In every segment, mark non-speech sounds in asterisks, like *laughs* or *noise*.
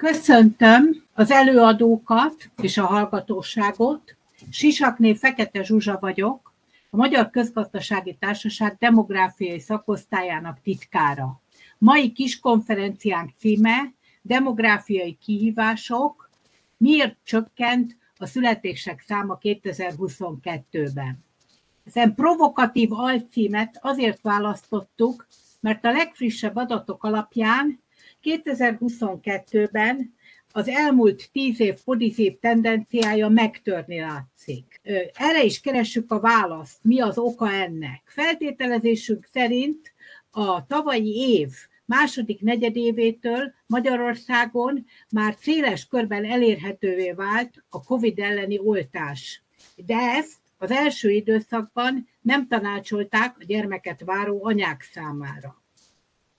Köszöntöm az előadókat és a hallgatóságot. Sisakné Fekete Zsuzsa vagyok, a Magyar Közgazdasági Társaság demográfiai szakosztályának titkára. Mai kis konferenciánk címe Demográfiai kihívások, miért csökkent a születések száma 2022-ben. Ezen provokatív alcímet azért választottuk, mert a legfrissebb adatok alapján 2022-ben az elmúlt tíz év pozitív tendenciája megtörni látszik. Erre is keressük a választ, mi az oka ennek. Feltételezésünk szerint a tavalyi év második negyedévétől Magyarországon már széles körben elérhetővé vált a COVID elleni oltás. De ezt az első időszakban nem tanácsolták a gyermeket váró anyák számára.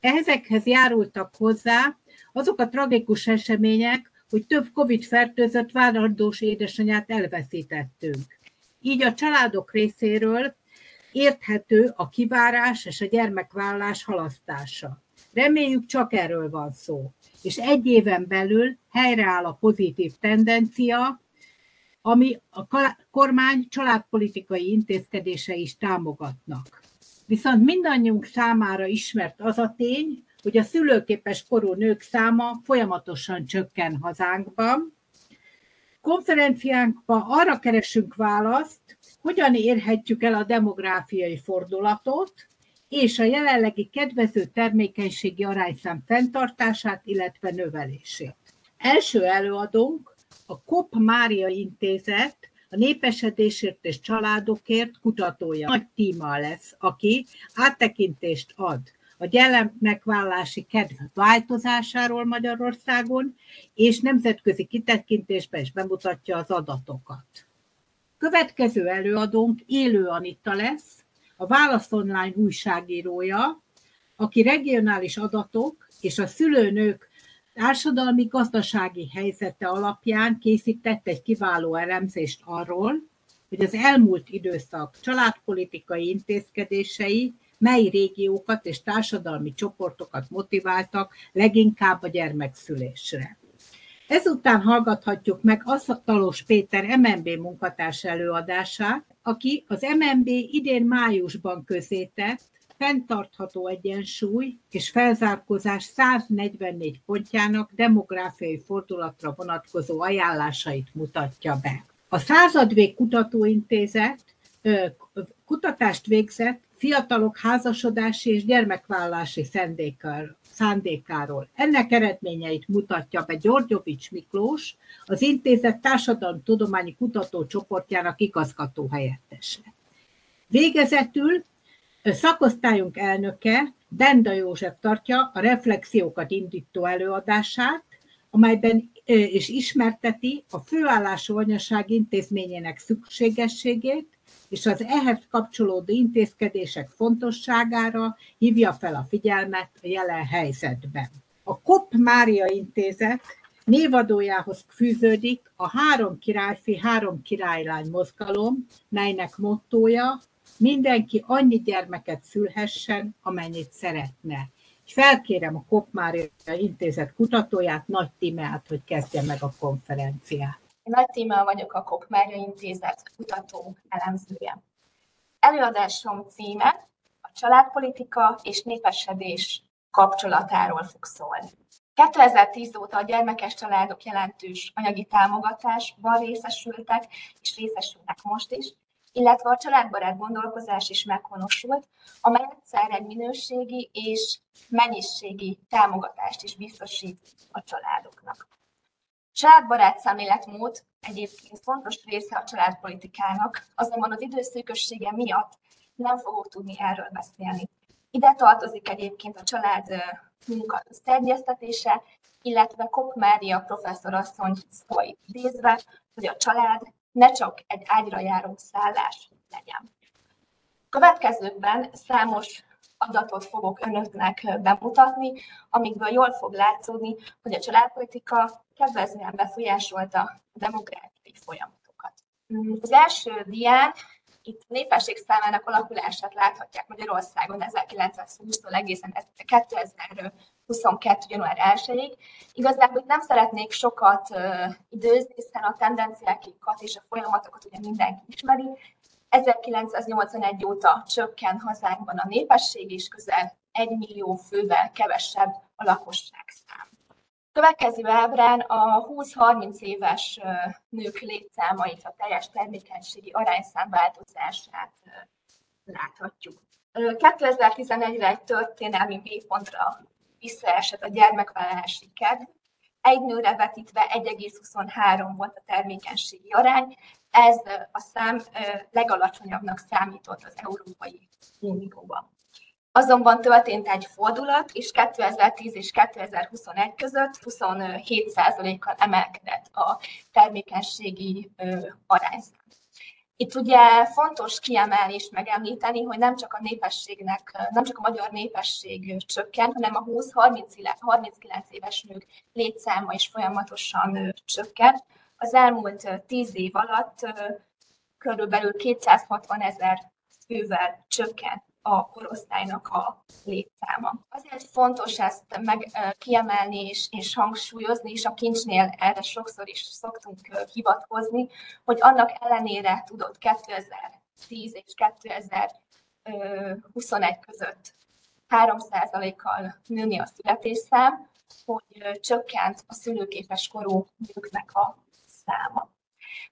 Ezekhez járultak hozzá azok a tragikus események, hogy több COVID-fertőzött várandós édesanyát elveszítettünk. Így a családok részéről érthető a kivárás és a gyermekvállás halasztása. Reméljük csak erről van szó, és egy éven belül helyreáll a pozitív tendencia, ami a kormány családpolitikai intézkedése is támogatnak. Viszont mindannyiunk számára ismert az a tény, hogy a szülőképes korú nők száma folyamatosan csökken hazánkban. Konferenciánkban arra keresünk választ, hogyan érhetjük el a demográfiai fordulatot, és a jelenlegi kedvező termékenységi arányszám fenntartását, illetve növelését. Első előadónk a KOP Mária Intézet a népesedésért és családokért kutatója. Nagy tíma lesz, aki áttekintést ad a gyermekvállási kedv változásáról Magyarországon, és nemzetközi kitekintésben is bemutatja az adatokat. Következő előadónk Élő Anita lesz, a Válasz Online újságírója, aki regionális adatok és a szülőnők társadalmi-gazdasági helyzete alapján készített egy kiváló elemzést arról, hogy az elmúlt időszak családpolitikai intézkedései mely régiókat és társadalmi csoportokat motiváltak leginkább a gyermekszülésre. Ezután hallgathatjuk meg Asztalos Péter MNB munkatárs előadását, aki az MNB idén májusban közétett fenntartható egyensúly és felzárkózás 144 pontjának demográfiai fordulatra vonatkozó ajánlásait mutatja be. A Századvég Kutatóintézet kutatást végzett fiatalok házasodási és gyermekvállalási szándékáról. Ennek eredményeit mutatja be Györgyovics Miklós, az intézet társadalmi tudományi kutatócsoportjának igazgató helyettese. Végezetül Szakosztályunk elnöke Benda József tartja a reflexiókat indító előadását, amelyben és ismerteti a főállású anyaság intézményének szükségességét, és az ehhez kapcsolódó intézkedések fontosságára hívja fel a figyelmet a jelen helyzetben. A KOP Mária Intézet névadójához fűződik a Három királyfi, Három királylány mozgalom, melynek mottója mindenki annyi gyermeket szülhessen, amennyit szeretne. Felkérem a Kopmária Intézet kutatóját, Nagy Timeát, hogy kezdje meg a konferenciát. Nagy Tímea vagyok a Kopmária Intézet kutató elemzője. Előadásom címe a családpolitika és népesedés kapcsolatáról fog szólni. 2010 óta a gyermekes családok jelentős anyagi támogatásban részesültek, és részesülnek most is, illetve a családbarát gondolkozás is meghonosult, amely egyszerre egy minőségi és mennyiségi támogatást is biztosít a családoknak. Családbarát szemléletmód egyébként fontos része a családpolitikának, azonban az időszűkössége miatt nem fogok tudni erről beszélni. Ide tartozik egyébként a család munka terjesztetése, illetve Kok Mária professzorasszony szavait idézve, hogy a család ne csak egy ágyra járó szállás legyen. Következőkben számos adatot fogok önöknek bemutatni, amikből jól fog látszódni, hogy a családpolitika kedvezően befolyásolta a demográfiai folyamatokat. Az első dián Itt a népesség számának alakulását láthatják Magyarországon 1920-tól egészen 2022. január 1-ig. Igazából itt nem szeretnék sokat időzni, hiszen a tendenciákat és a folyamatokat ugye mindenki ismeri. 1981 óta csökken hazánkban a népesség, és közel 1 millió fővel kevesebb a lakosság szám. Következő ábrán a 20-30 éves nők létszámait, a teljes termékenységi arányszám változását láthatjuk. 2011-re egy történelmi mélypontra visszaesett a gyermekvállalási kedv. Egy nőre vetítve 1,23 volt a termékenységi arány. Ez a szám legalacsonyabbnak számított az Európai Unióban. Azonban történt egy fordulat, és 2010 és 2021 között 27%-kal emelkedett a termékenységi arányszám. Itt ugye fontos kiemelni és megemlíteni, hogy nem csak a népességnek, nem csak a magyar népesség csökkent, hanem a 20-39 éves nők létszáma is folyamatosan csökkent. Az elmúlt 10 év alatt körülbelül 260 ezer fővel csökkent a korosztálynak a létszáma. Azért fontos ezt meg kiemelni és, és hangsúlyozni, és a kincsnél erre sokszor is szoktunk hivatkozni, hogy annak ellenére tudott 2010 és 2021 között 3%-kal nőni a születésszám, hogy csökkent a szülőképes korú nőknek a száma.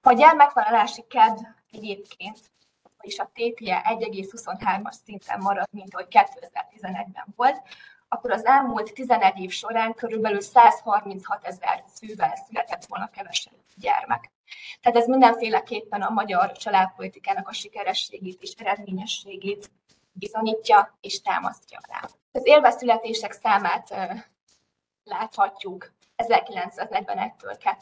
A gyermekvállalási kedv egyébként vagyis a tétje 1,23-as szinten marad, mint ahogy 2011-ben volt, akkor az elmúlt 11 év során körülbelül 136 ezer fővel született volna kevesebb gyermek. Tehát ez mindenféleképpen a magyar családpolitikának a sikerességét és eredményességét bizonyítja és támasztja rá. Az élveszületések számát láthatjuk 1941-től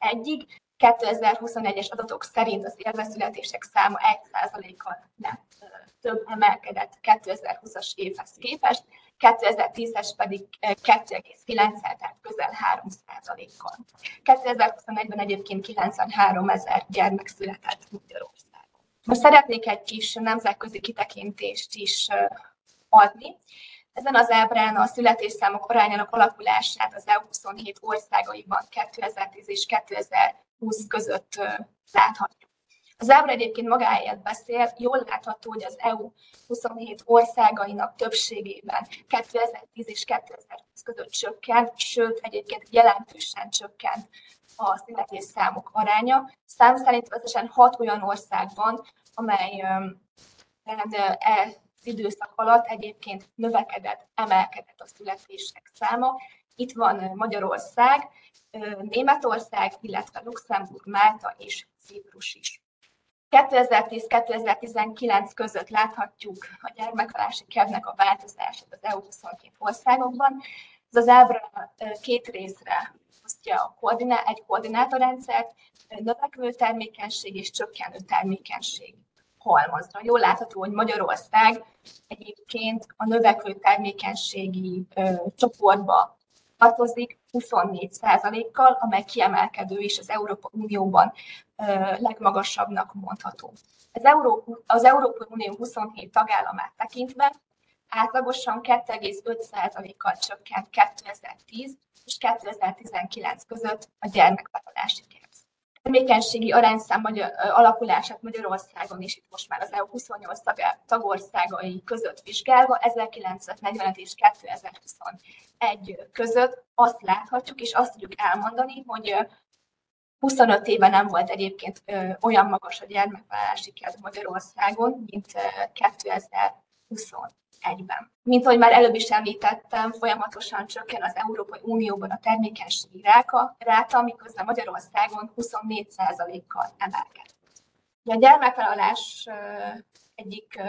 2021-ig, 2021-es adatok szerint az élveszületések száma 1%-kal lett több emelkedett 2020-as évhez képest, 2010-es pedig 2,9, tehát közel 3%-kal. 2021-ben egyébként 93 ezer gyermek született Magyarországon. Most szeretnék egy kis nemzetközi kitekintést is adni. Ezen az ábrán a születésszámok arányának alakulását az EU27 országaiban 2010 és 2000 20 között láthatjuk. Az ábra egyébként magáért beszél, jól látható, hogy az EU 27 országainak többségében 2010 és 2020 között csökkent, sőt egyébként jelentősen csökkent a születés számok aránya. Szám szerint összesen hat olyan ország van, amely e időszak alatt egyébként növekedett, emelkedett a születések száma. Itt van Magyarország, Németország, illetve Luxemburg, Málta és Ciprus is. 2010-2019 között láthatjuk a gyermekhalási kedvnek a változását az EU 27 országokban. Ez az ábra két részre osztja a koordiná, egy koordinátorrendszert, növekvő termékenység és csökkenő termékenység halmazra. Jól látható, hogy Magyarország egyébként a növekvő termékenységi ö, csoportba tartozik 24%-kal, amely kiemelkedő és az Európa Unióban legmagasabbnak mondható. Az, Euró, az Európai Unió 27 tagállamát tekintve átlagosan 2,5%-kal csökkent 2010 és 2019 között a gyermekvállalási termékenységi arányszám magyar, alakulását Magyarországon is itt most már az EU 28 tagországai között vizsgálva 1945 és 2021 között azt láthatjuk, és azt tudjuk elmondani, hogy 25 éve nem volt egyébként olyan magas a gyermekvállalási kedv Magyarországon, mint 2020 egyben. Mint ahogy már előbb is említettem, folyamatosan csökken az Európai Unióban a termékenységi ráka, ráta, miközben Magyarországon 24%-kal emelkedett. A gyermekvállalás egyik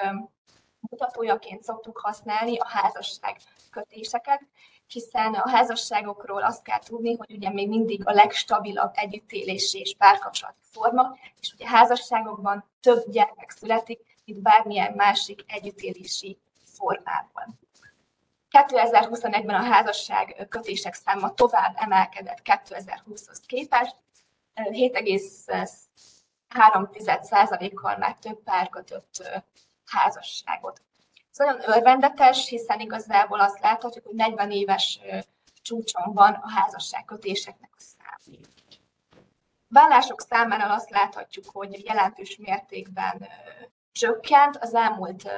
mutatójaként szoktuk használni a házasság kötéseket, hiszen a házasságokról azt kell tudni, hogy ugye még mindig a legstabilabb együttélési és párkapcsolati forma, és ugye házasságokban több gyermek születik, mint bármilyen másik együttélési formában. 2021-ben a házasság kötések száma tovább emelkedett 2020-hoz képest, 7,3 3,1%-kal már több pár kötött házasságot. Ez nagyon örvendetes, hiszen igazából azt láthatjuk, hogy 40 éves csúcson van a házasságkötéseknek a szám. Vállások számánál azt láthatjuk, hogy jelentős mértékben csökkent az elmúlt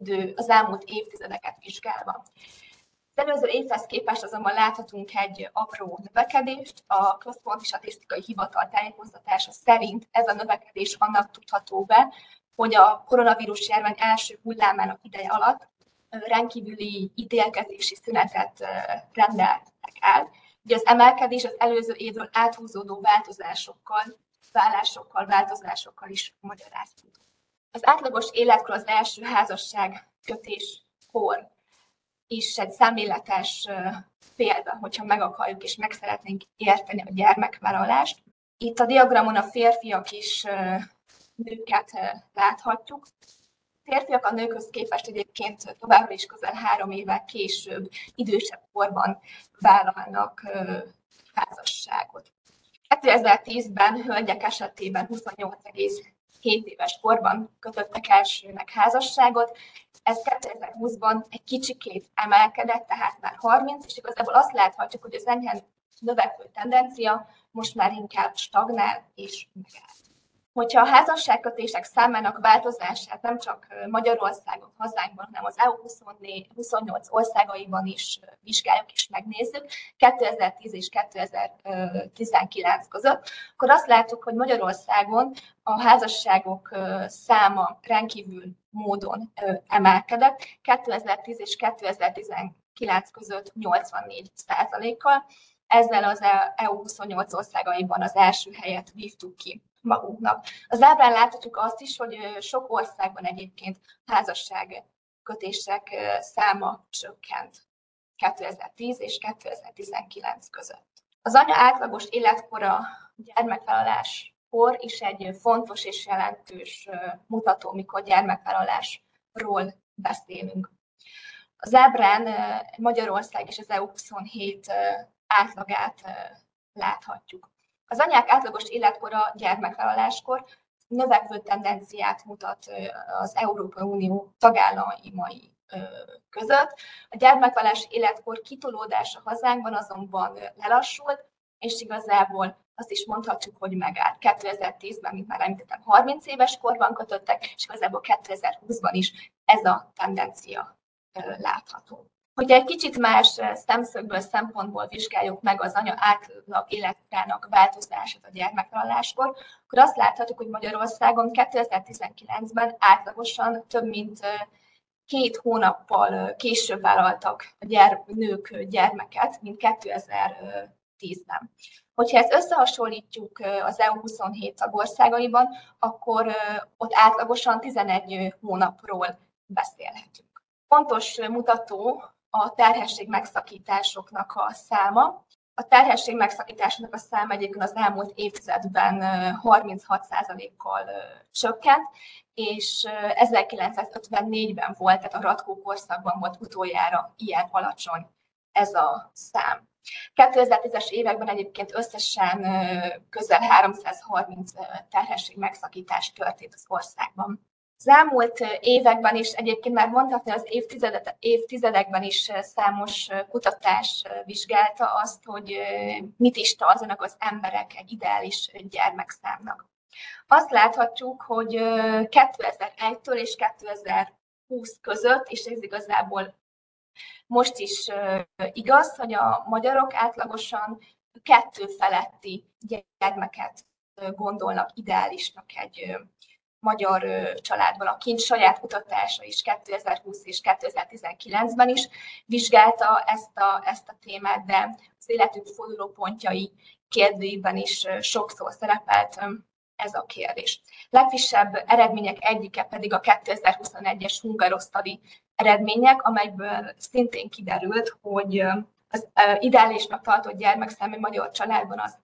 idő, az elmúlt évtizedeket vizsgálva. Az előző évhez képest azonban láthatunk egy apró növekedést. A Központi Statisztikai Hivatal tájékoztatása szerint ez a növekedés annak tudható be, hogy a koronavírus járvány első hullámának ideje alatt rendkívüli ítélkezési szünetet rendeltek el. Ugye az emelkedés az előző évről áthúzódó változásokkal, vállásokkal, változásokkal is magyarázható. Az átlagos életkor az első házasság kötéskor is egy szemléletes példa, hogyha meg akarjuk és meg szeretnénk érteni a gyermekvállalást. Itt a diagramon a férfiak is nőket láthatjuk. A férfiak a nőkhöz képest egyébként továbbra is közel három évvel később, idősebb korban vállalnak házasságot. 2010-ben hölgyek esetében 28,7 éves korban kötöttek elsőnek házasságot, ez 2020-ban egy kicsikét emelkedett, tehát már 30, és igazából azt láthatjuk, hogy az enyhen növekvő tendencia most már inkább stagnál és megállt. Hogyha a házasságkötések számának változását nem csak Magyarországon, hazánkban, hanem az EU 24, 28 országaiban is vizsgáljuk és megnézzük, 2010 és 2019 között, akkor azt látjuk, hogy Magyarországon a házasságok száma rendkívül módon emelkedett, 2010 és 2019 között 84 százalékkal, ezzel az EU 28 országaiban az első helyet vívtuk ki magunknak. Az ábrán láthatjuk azt is, hogy sok országban egyébként házasság kötések száma csökkent 2010 és 2019 között. Az anya átlagos életkora gyermekvállaláskor is egy fontos és jelentős mutató, mikor gyermekvállalásról beszélünk. Az ábrán Magyarország és az EU27 átlagát láthatjuk. Az anyák átlagos életkora gyermekvállaláskor növekvő tendenciát mutat az Európai Unió tagállamai között. A gyermekvállás életkor kitolódása hazánkban azonban lelassult, és igazából azt is mondhatjuk, hogy megállt. 2010-ben, mint már említettem, 30 éves korban kötöttek, és igazából 2020-ban is ez a tendencia látható. Hogyha egy kicsit más eh, szemszögből, szempontból vizsgáljuk meg az anya átlag életkorának változását a gyermekvállaláskor, akkor azt láthatjuk, hogy Magyarországon 2019-ben átlagosan több mint eh, két hónappal eh, később vállaltak a gyere, nők gyermeket, mint 2010-ben. Hogyha ezt összehasonlítjuk az EU27 tagországaiban, akkor ott átlagosan 11 hónapról beszélhetünk. Fontos mutató a terhesség megszakításoknak a száma. A terhesség megszakításoknak a száma egyébként az elmúlt évtizedben 36%-kal csökkent, és 1954-ben volt, tehát a Ratkó korszakban volt utoljára ilyen alacsony ez a szám. 2010-es években egyébként összesen közel 330 terhesség megszakítás történt az országban. Az elmúlt években is, egyébként már mondhatni az évtizedek, évtizedekben is számos kutatás vizsgálta azt, hogy mit is tartanak az emberek egy ideális gyermekszámnak. Azt láthatjuk, hogy 2001-től és 2020 között, és ez igazából most is igaz, hogy a magyarok átlagosan kettő feletti gyermeket gondolnak ideálisnak egy magyar családban. A kincs saját kutatása is 2020 és 2019-ben is vizsgálta ezt a, ezt a témát, de az életünk fordulópontjai kérdőjében is sokszor szerepelt ez a kérdés. Legfrissebb eredmények egyike pedig a 2021-es hungarosztadi eredmények, amelyből szintén kiderült, hogy az ideálisnak tartott gyermekszámú magyar családban az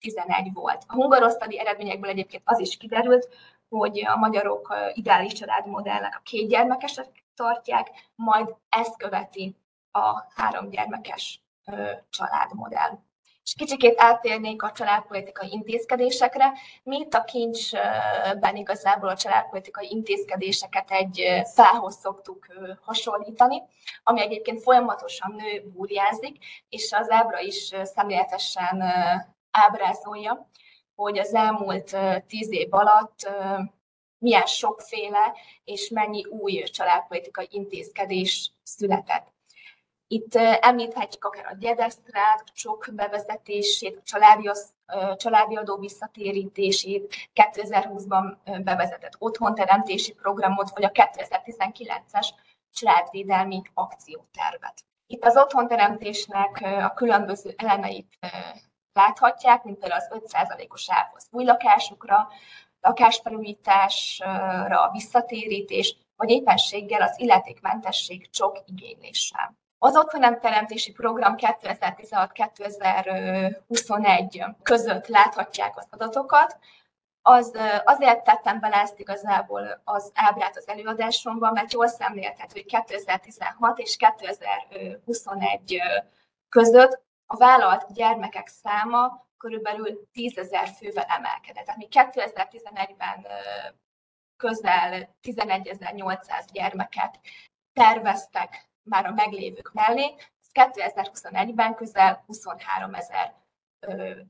11 volt. A hungarosztali eredményekből egyébként az is kiderült, hogy a magyarok ideális családmodellnek a két gyermekesek tartják, majd ezt követi a három gyermekes családmodell. és kicsikét áttérnék a családpolitikai intézkedésekre. Mi itt a kincsben igazából a családpolitikai intézkedéseket egy fához szoktuk hasonlítani, ami egyébként folyamatosan nő, búrjázik, és az ábra is szemléletesen ábrázolja, hogy az elmúlt tíz év alatt milyen sokféle és mennyi új családpolitikai intézkedés született. Itt említhetjük akár a gyedesztrát, sok bevezetését, a családi, családi adó visszatérítését, 2020-ban bevezetett otthonteremtési programot, vagy a 2019-es családvédelmi akciótervet. Itt az otthonteremtésnek a különböző elemeit láthatják, mint például az 5%-os árhoz új lakásukra, lakásfelújításra visszatérítés, vagy éppenséggel az illetékmentesség csak igényléssel. Az otthonemteremtési program 2016-2021 között láthatják az adatokat. Az, azért tettem bele ezt igazából az ábrát az előadásomban, mert jól szemléltet, hogy 2016 és 2021 között a vállalt gyermekek száma körülbelül 10 ezer fővel emelkedett. Tehát mi 2011-ben közel 11.800 gyermeket terveztek már a meglévők mellé, 2021-ben közel 23 ezer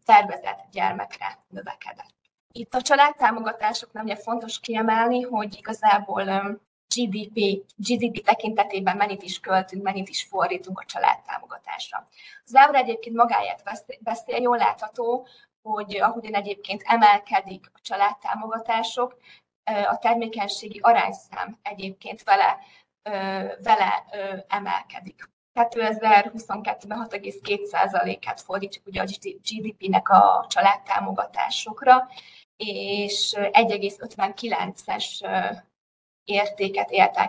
tervezett gyermekre növekedett. Itt a családtámogatásoknál ugye fontos kiemelni, hogy igazából GDP, GDP tekintetében mennyit is költünk, mennyit is fordítunk a családtámogatásra. Az ábra egyébként magáért beszél, jól látható, hogy ahogyan egyébként emelkedik a családtámogatások, a termékenységi arányszám egyébként vele vele emelkedik. 2022-ben 6,2%-át fordítjuk ugye a GDP-nek a családtámogatásokra, és 1,59-es értéket ért el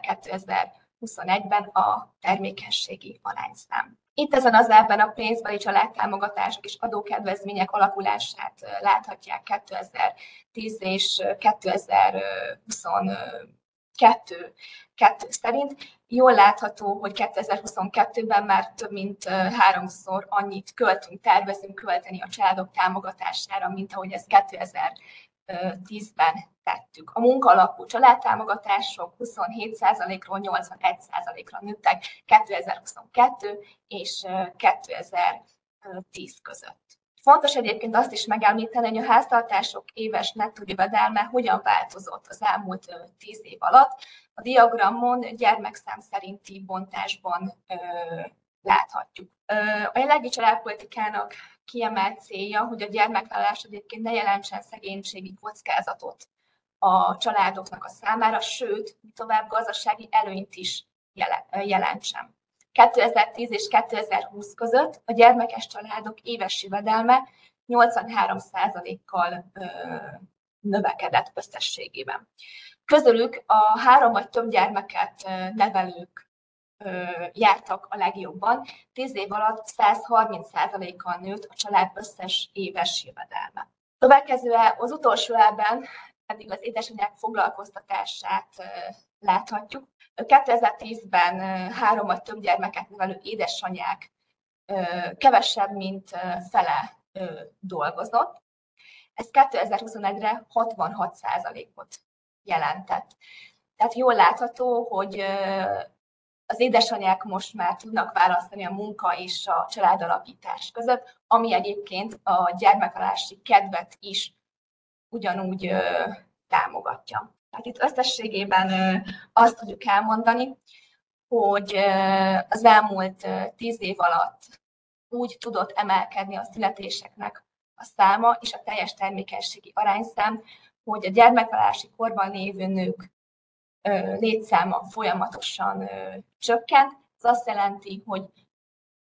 2021-ben a termékenységi arányszám. Itt ezen az ebben a pénzbeli családtámogatások és adókedvezmények alakulását láthatják 2010 és 2022 kettő, szerint. Jól látható, hogy 2022-ben már több mint háromszor annyit költünk, tervezünk költeni a családok támogatására, mint ahogy ezt 2010-ben tettük. A munkaalapú családtámogatások 27%-ról 81%-ra nőttek 2022 és 2010 között. Fontos egyébként azt is megemlíteni, hogy a háztartások éves nettó jövedelme hogyan változott az elmúlt tíz év alatt. A diagramon gyermekszám szerinti bontásban láthatjuk. A jelenlegi családpolitikának kiemelt célja, hogy a gyermekvállalás egyébként ne jelentsen szegénységi kockázatot a családoknak a számára, sőt, tovább gazdasági előnyt is jelentsen. 2010 és 2020 között a gyermekes családok éves jövedelme 83%-kal növekedett összességében. Közülük a három vagy több gyermeket nevelők jártak a legjobban. 10 év alatt 130%-kal nőtt a család összes éves jövedelme. Következően az utolsó elben pedig az édesanyák foglalkoztatását láthatjuk. 2010-ben három vagy több gyermeket nevelő édesanyák kevesebb, mint fele dolgozott. Ez 2021-re 66%-ot jelentett. Tehát jól látható, hogy az édesanyák most már tudnak választani a munka és a családalapítás között, ami egyébként a gyermekvalási kedvet is ugyanúgy támogatja. Tehát itt összességében azt tudjuk elmondani, hogy az elmúlt tíz év alatt úgy tudott emelkedni a születéseknek a száma és a teljes termékenységi arányszám, hogy a gyermekvállalási korban lévő nők létszáma folyamatosan csökkent. Ez azt jelenti, hogy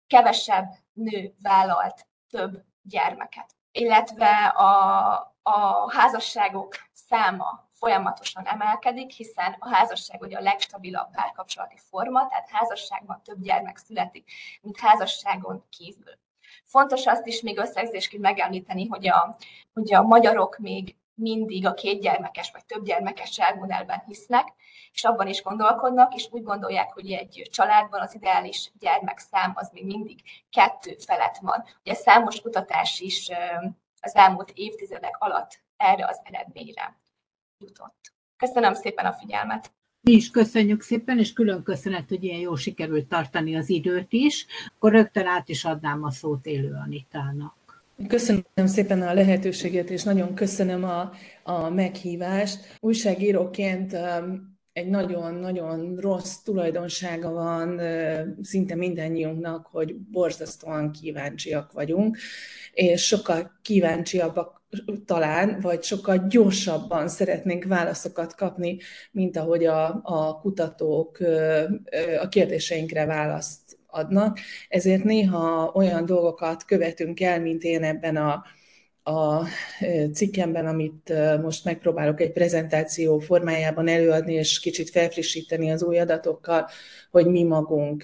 kevesebb nő vállalt több gyermeket, illetve a, a házasságok száma folyamatosan emelkedik, hiszen a házasság ugye a legstabilabb párkapcsolati forma, tehát házasságban több gyermek születik, mint házasságon kívül. Fontos azt is még összegzésként megemlíteni, hogy a, hogy a magyarok még mindig a két gyermekes vagy több gyermekes családmodellben hisznek, és abban is gondolkodnak, és úgy gondolják, hogy egy családban az ideális gyermekszám az még mindig kettő felett van. Ugye számos kutatás is az elmúlt évtizedek alatt erre az eredményre jutott. Köszönöm szépen a figyelmet! Mi is köszönjük szépen, és külön köszönet, hogy ilyen jól sikerült tartani az időt is. Akkor rögtön át is adnám a szót élő Anitának. Köszönöm szépen a lehetőséget, és nagyon köszönöm a, a meghívást. Újságíróként um, egy nagyon-nagyon rossz tulajdonsága van szinte mindannyiunknak, hogy borzasztóan kíváncsiak vagyunk, és sokkal kíváncsiabbak talán, vagy sokkal gyorsabban szeretnénk válaszokat kapni, mint ahogy a, a kutatók a kérdéseinkre választ adnak. Ezért néha olyan dolgokat követünk el, mint én ebben a, a cikkemben, amit most megpróbálok egy prezentáció formájában előadni, és kicsit felfrissíteni az új adatokkal, hogy mi magunk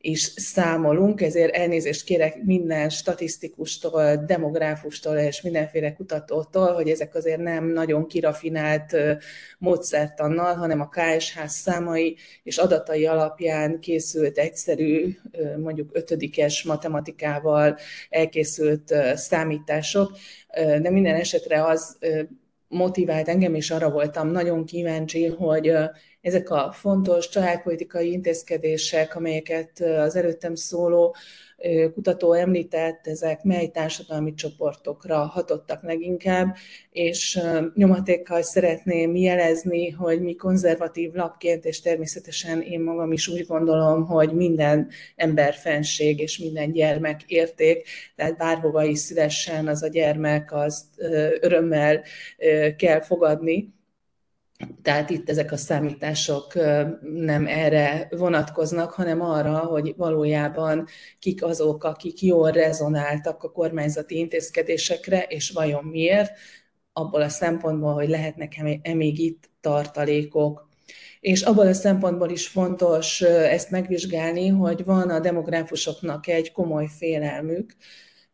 is számolunk, ezért elnézést kérek minden statisztikustól, demográfustól és mindenféle kutatótól, hogy ezek azért nem nagyon kirafinált módszertannal, hanem a KSH számai és adatai alapján készült egyszerű, mondjuk ötödikes matematikával elkészült számítások, de minden esetre az motivált engem, és arra voltam nagyon kíváncsi, hogy ezek a fontos családpolitikai intézkedések, amelyeket az előttem szóló kutató említett, ezek mely társadalmi csoportokra hatottak leginkább, és nyomatékkal szeretném jelezni, hogy mi konzervatív lapként, és természetesen én magam is úgy gondolom, hogy minden ember fenség és minden gyermek érték, tehát bárhova is szülessen az a gyermek, azt örömmel kell fogadni, tehát itt ezek a számítások nem erre vonatkoznak, hanem arra, hogy valójában kik azok, akik jól rezonáltak a kormányzati intézkedésekre, és vajon miért, abból a szempontból, hogy lehetnek-e még itt tartalékok. És abból a szempontból is fontos ezt megvizsgálni, hogy van a demográfusoknak egy komoly félelmük,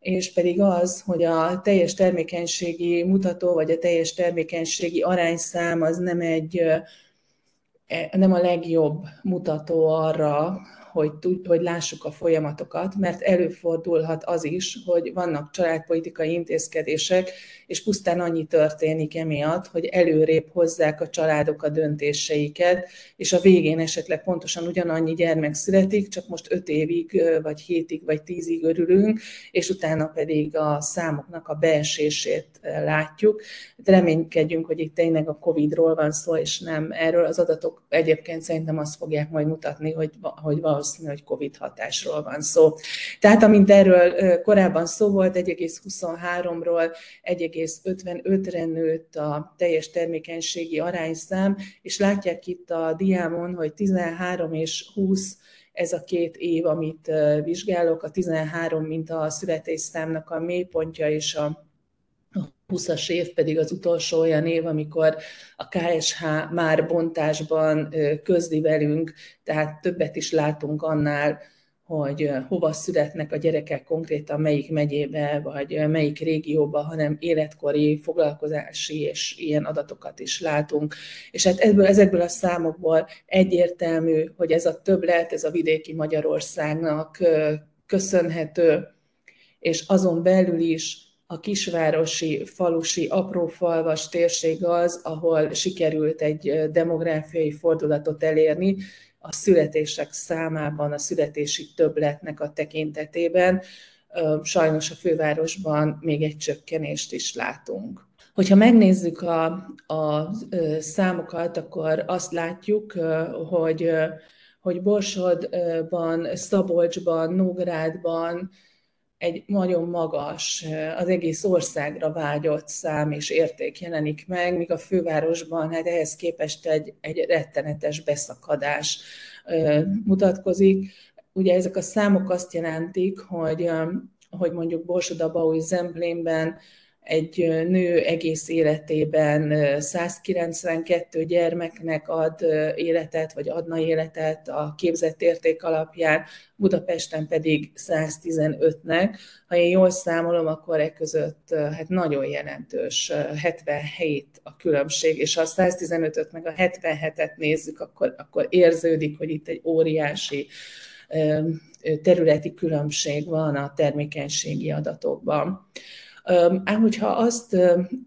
és pedig az, hogy a teljes termékenységi mutató, vagy a teljes termékenységi arányszám az nem egy e, nem a legjobb mutató arra, hogy, tud, hogy lássuk a folyamatokat, mert előfordulhat az is, hogy vannak családpolitikai intézkedések, és pusztán annyi történik emiatt, hogy előrébb hozzák a családok a döntéseiket, és a végén esetleg pontosan ugyanannyi gyermek születik, csak most öt évig, vagy hétig, vagy tízig örülünk, és utána pedig a számoknak a beesését látjuk. De reménykedjünk, hogy itt tényleg a Covid-ról van szó, és nem erről. Az adatok egyébként szerintem azt fogják majd mutatni, hogy, hogy valószínű, hogy Covid hatásról van szó. Tehát amint erről korábban szó volt, 1,23-ról 1,55-re nőtt a teljes termékenységi arányszám, és látják itt a diámon, hogy 13 és 20 ez a két év, amit vizsgálok, a 13, mint a születésszámnak a mélypontja, és a 20-as év pedig az utolsó olyan év, amikor a KSH már bontásban közli velünk, tehát többet is látunk annál, hogy hova születnek a gyerekek konkrétan melyik megyébe, vagy melyik régióba, hanem életkori, foglalkozási és ilyen adatokat is látunk. És hát ebből, ezekből a számokból egyértelmű, hogy ez a többlet, ez a vidéki Magyarországnak köszönhető, és azon belül is a kisvárosi, falusi, aprófalvas térség az, ahol sikerült egy demográfiai fordulatot elérni, a születések számában, a születési többletnek a tekintetében. Sajnos a fővárosban még egy csökkenést is látunk. Hogyha megnézzük a, a számokat, akkor azt látjuk, hogy, hogy Borsodban, Szabolcsban, Nógrádban, egy nagyon magas, az egész országra vágyott szám és érték jelenik meg, míg a fővárosban hát ehhez képest egy, egy rettenetes beszakadás mutatkozik. Ugye ezek a számok azt jelentik, hogy, hogy mondjuk Borsod-Abaúj Zemplénben egy nő egész életében 192 gyermeknek ad életet, vagy adna életet a képzett érték alapján, Budapesten pedig 115-nek. Ha én jól számolom, akkor e között hát nagyon jelentős 77 a különbség, és ha a 115-öt meg a 77-et nézzük, akkor, akkor érződik, hogy itt egy óriási területi különbség van a termékenységi adatokban. Ám hogyha azt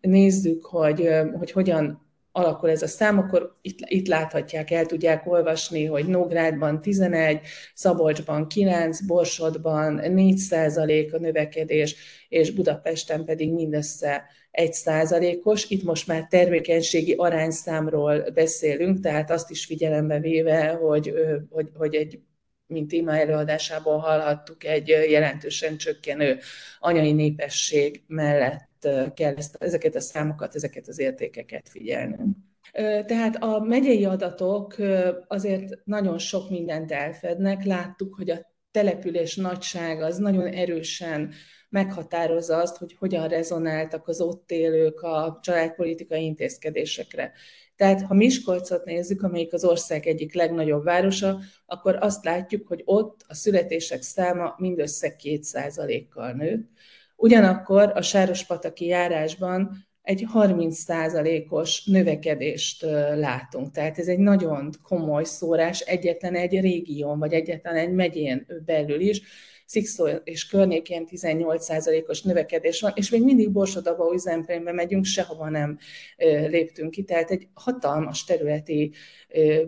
nézzük, hogy, hogy hogyan alakul ez a szám, akkor itt, itt láthatják, el tudják olvasni, hogy Nógrádban 11, Szabolcsban 9, Borsodban 4 százalék a növekedés, és Budapesten pedig mindössze 1 százalékos. Itt most már termékenységi arányszámról beszélünk, tehát azt is figyelembe véve, hogy, hogy, hogy egy mint téma előadásából hallhattuk, egy jelentősen csökkenő anyai népesség mellett kell ezt, ezeket a számokat, ezeket az értékeket figyelni. Tehát a megyei adatok azért nagyon sok mindent elfednek. Láttuk, hogy a település nagyság az nagyon erősen meghatározza azt, hogy hogyan rezonáltak az ott élők a családpolitikai intézkedésekre. Tehát ha Miskolcot nézzük, amelyik az ország egyik legnagyobb városa, akkor azt látjuk, hogy ott a születések száma mindössze 2%-kal nőtt. Ugyanakkor a Sárospataki járásban egy 30%-os növekedést látunk. Tehát ez egy nagyon komoly szórás egyetlen egy régión, vagy egyetlen egy megyén belül is Szikszó és környékén 18%-os növekedés van, és még mindig Borsodaba, Üzempénybe megyünk, sehova nem léptünk ki, tehát egy hatalmas területi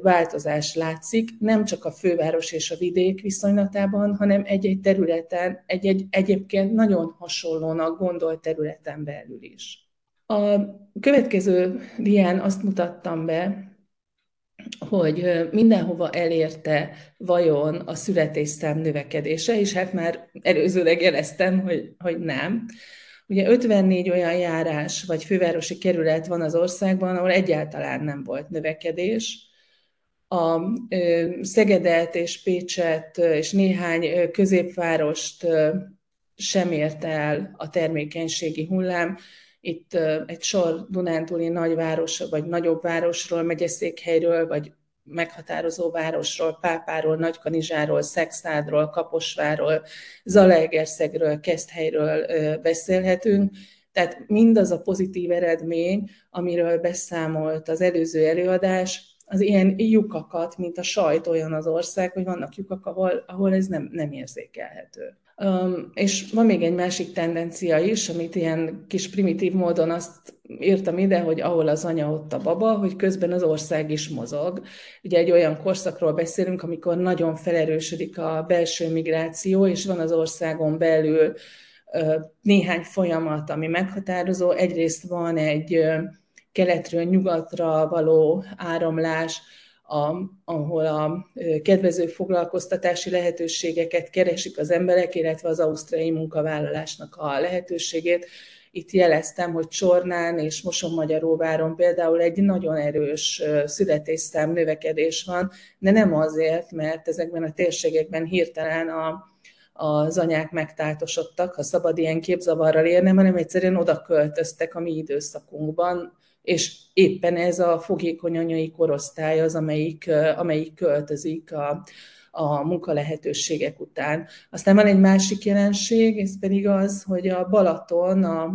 változás látszik, nem csak a főváros és a vidék viszonylatában, hanem egy-egy területen, egy-egy egyébként nagyon hasonlónak gondolt területen belül is. A következő dián azt mutattam be, hogy mindenhova elérte vajon a születésszám növekedése, és hát már előzőleg jeleztem, hogy, hogy nem. Ugye 54 olyan járás vagy fővárosi kerület van az országban, ahol egyáltalán nem volt növekedés. A Szegedet és Pécset és néhány középvárost sem érte el a termékenységi hullám, itt egy sor Dunántúli nagyváros, vagy nagyobb városról, megyeszékhelyről, vagy meghatározó városról, Pápáról, Nagykanizsáról, Szexádról, Kaposváról, Zalaegerszegről, Keszthelyről beszélhetünk. Tehát mindaz a pozitív eredmény, amiről beszámolt az előző előadás, az ilyen lyukakat, mint a sajt olyan az ország, hogy vannak lyukak, ahol, ahol ez nem, nem érzékelhető. Um, és van még egy másik tendencia is, amit ilyen kis primitív módon azt írtam ide, hogy ahol az anya, ott a baba, hogy közben az ország is mozog. Ugye egy olyan korszakról beszélünk, amikor nagyon felerősödik a belső migráció, és van az országon belül néhány folyamat, ami meghatározó. Egyrészt van egy uh, keletről nyugatra való áramlás, a, ahol a kedvező foglalkoztatási lehetőségeket keresik az emberek, illetve az ausztrai munkavállalásnak a lehetőségét. Itt jeleztem, hogy Csornán és Mosonmagyaróváron például egy nagyon erős születésszám növekedés van, de nem azért, mert ezekben a térségekben hirtelen a, az anyák megtáltosodtak, ha szabad ilyen képzavarral érnem, hanem egyszerűen oda költöztek a mi időszakunkban, és éppen ez a fogékony anyai korosztály az, amelyik, amelyik költözik a, a munkalehetőségek után. Aztán van egy másik jelenség, ez pedig az, hogy a Balaton, a,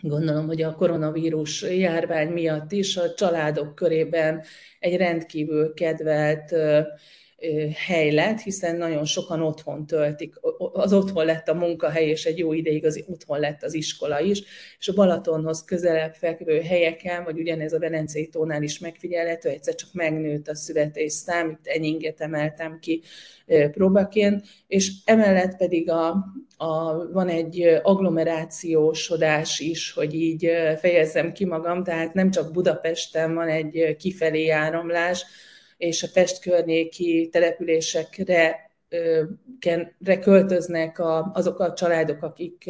gondolom, hogy a koronavírus járvány miatt is a családok körében egy rendkívül kedvelt hely lett, hiszen nagyon sokan otthon töltik, az otthon lett a munkahely, és egy jó ideig az otthon lett az iskola is, és a Balatonhoz közelebb fekvő helyeken, vagy ugyanez a Velencei tónál is megfigyelhető, egyszer csak megnőtt a születés szám, itt enyinget emeltem ki próbaként, és emellett pedig a, a, van egy agglomerációsodás is, hogy így fejezzem ki magam, tehát nem csak Budapesten van egy kifelé áramlás, és a Pest környéki településekre költöznek a, azok a családok, akik,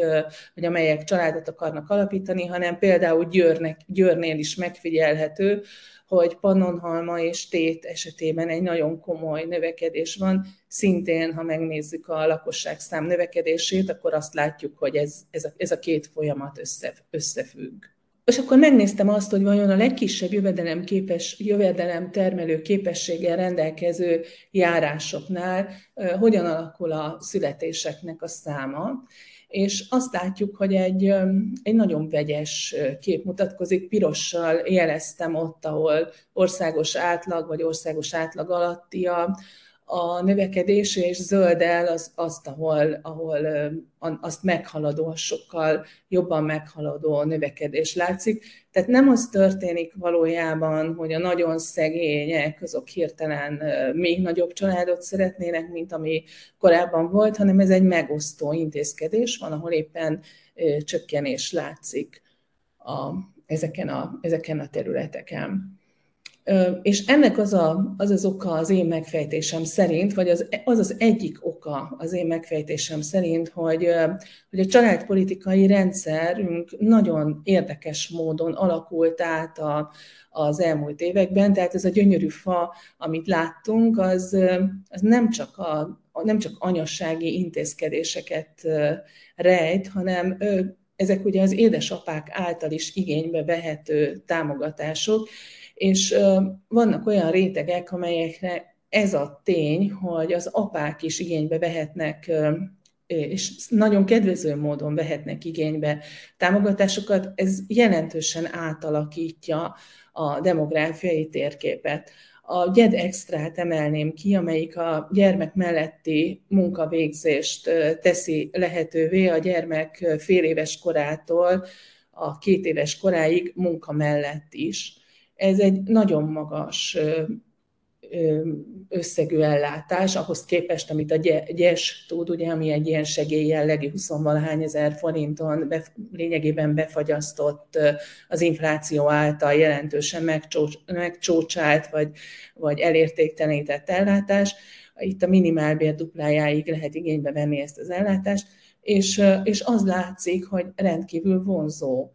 vagy amelyek családot akarnak alapítani, hanem például Győrnek, Győrnél is megfigyelhető, hogy Pannonhalma és Tét esetében egy nagyon komoly növekedés van. Szintén, ha megnézzük a lakosság szám növekedését, akkor azt látjuk, hogy ez, ez, a, ez a két folyamat össze, összefügg. És akkor megnéztem azt, hogy vajon a legkisebb jövedelem, képes, jövedelem termelő képességgel rendelkező járásoknál hogyan alakul a születéseknek a száma. És azt látjuk, hogy egy, egy nagyon vegyes kép mutatkozik. Pirossal jeleztem ott, ahol országos átlag vagy országos átlag alatti a, a növekedés, és zölddel az, azt, ahol, ahol azt meghaladó, sokkal jobban meghaladó növekedés látszik. Tehát nem az történik valójában, hogy a nagyon szegények azok hirtelen még nagyobb családot szeretnének, mint ami korábban volt, hanem ez egy megosztó intézkedés, van, ahol éppen csökkenés látszik a, ezeken, a, ezeken a területeken. És ennek az, a, az az oka az én megfejtésem szerint, vagy az az, az egyik oka az én megfejtésem szerint, hogy, hogy a családpolitikai rendszerünk nagyon érdekes módon alakult át a, az elmúlt években, tehát ez a gyönyörű fa, amit láttunk, az, az nem, csak a, nem csak anyassági intézkedéseket rejt, hanem ezek ugye az édesapák által is igénybe vehető támogatások, és vannak olyan rétegek, amelyekre ez a tény, hogy az apák is igénybe vehetnek és nagyon kedvező módon vehetnek igénybe támogatásokat, ez jelentősen átalakítja a demográfiai térképet. A GED extrát emelném ki, amelyik a gyermek melletti munkavégzést teszi lehetővé a gyermek fél éves korától a két éves koráig munka mellett is. Ez egy nagyon magas összegű ellátás, ahhoz képest, amit a gyes tud, ugye, ami egy ilyen segélyjellegű 20 valahány ezer forinton be, lényegében befagyasztott az infláció által jelentősen megcsócsált, vagy, vagy elértéktelenített ellátás. Itt a minimálbér duplájáig lehet igénybe venni ezt az ellátást, és, és az látszik, hogy rendkívül vonzó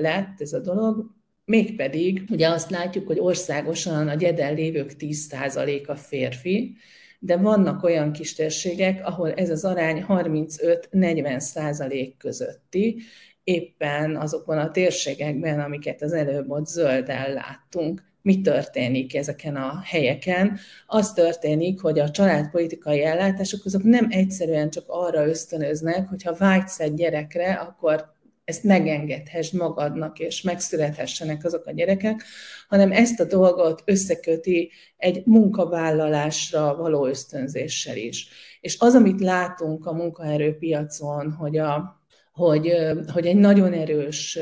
lett ez a dolog, Mégpedig, ugye azt látjuk, hogy országosan a gyeden lévők 10%-a férfi, de vannak olyan kistérségek, ahol ez az arány 35-40% közötti, éppen azokban a térségekben, amiket az előbb ott zölddel láttunk. Mi történik ezeken a helyeken? Az történik, hogy a családpolitikai ellátások azok nem egyszerűen csak arra ösztönöznek, hogyha vágysz egy gyerekre, akkor ezt megengedhess magadnak, és megszülethessenek azok a gyerekek, hanem ezt a dolgot összeköti egy munkavállalásra való ösztönzéssel is. És az, amit látunk a munkaerőpiacon, hogy, a, hogy, hogy egy nagyon erős,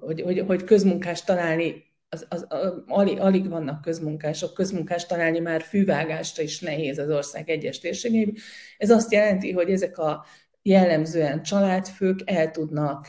hogy, hogy, hogy közmunkást találni az, az, az, alig, alig vannak közmunkások, közmunkást találni már fűvágásra is nehéz az ország egyes térségeiben. Ez azt jelenti, hogy ezek a jellemzően családfők el tudnak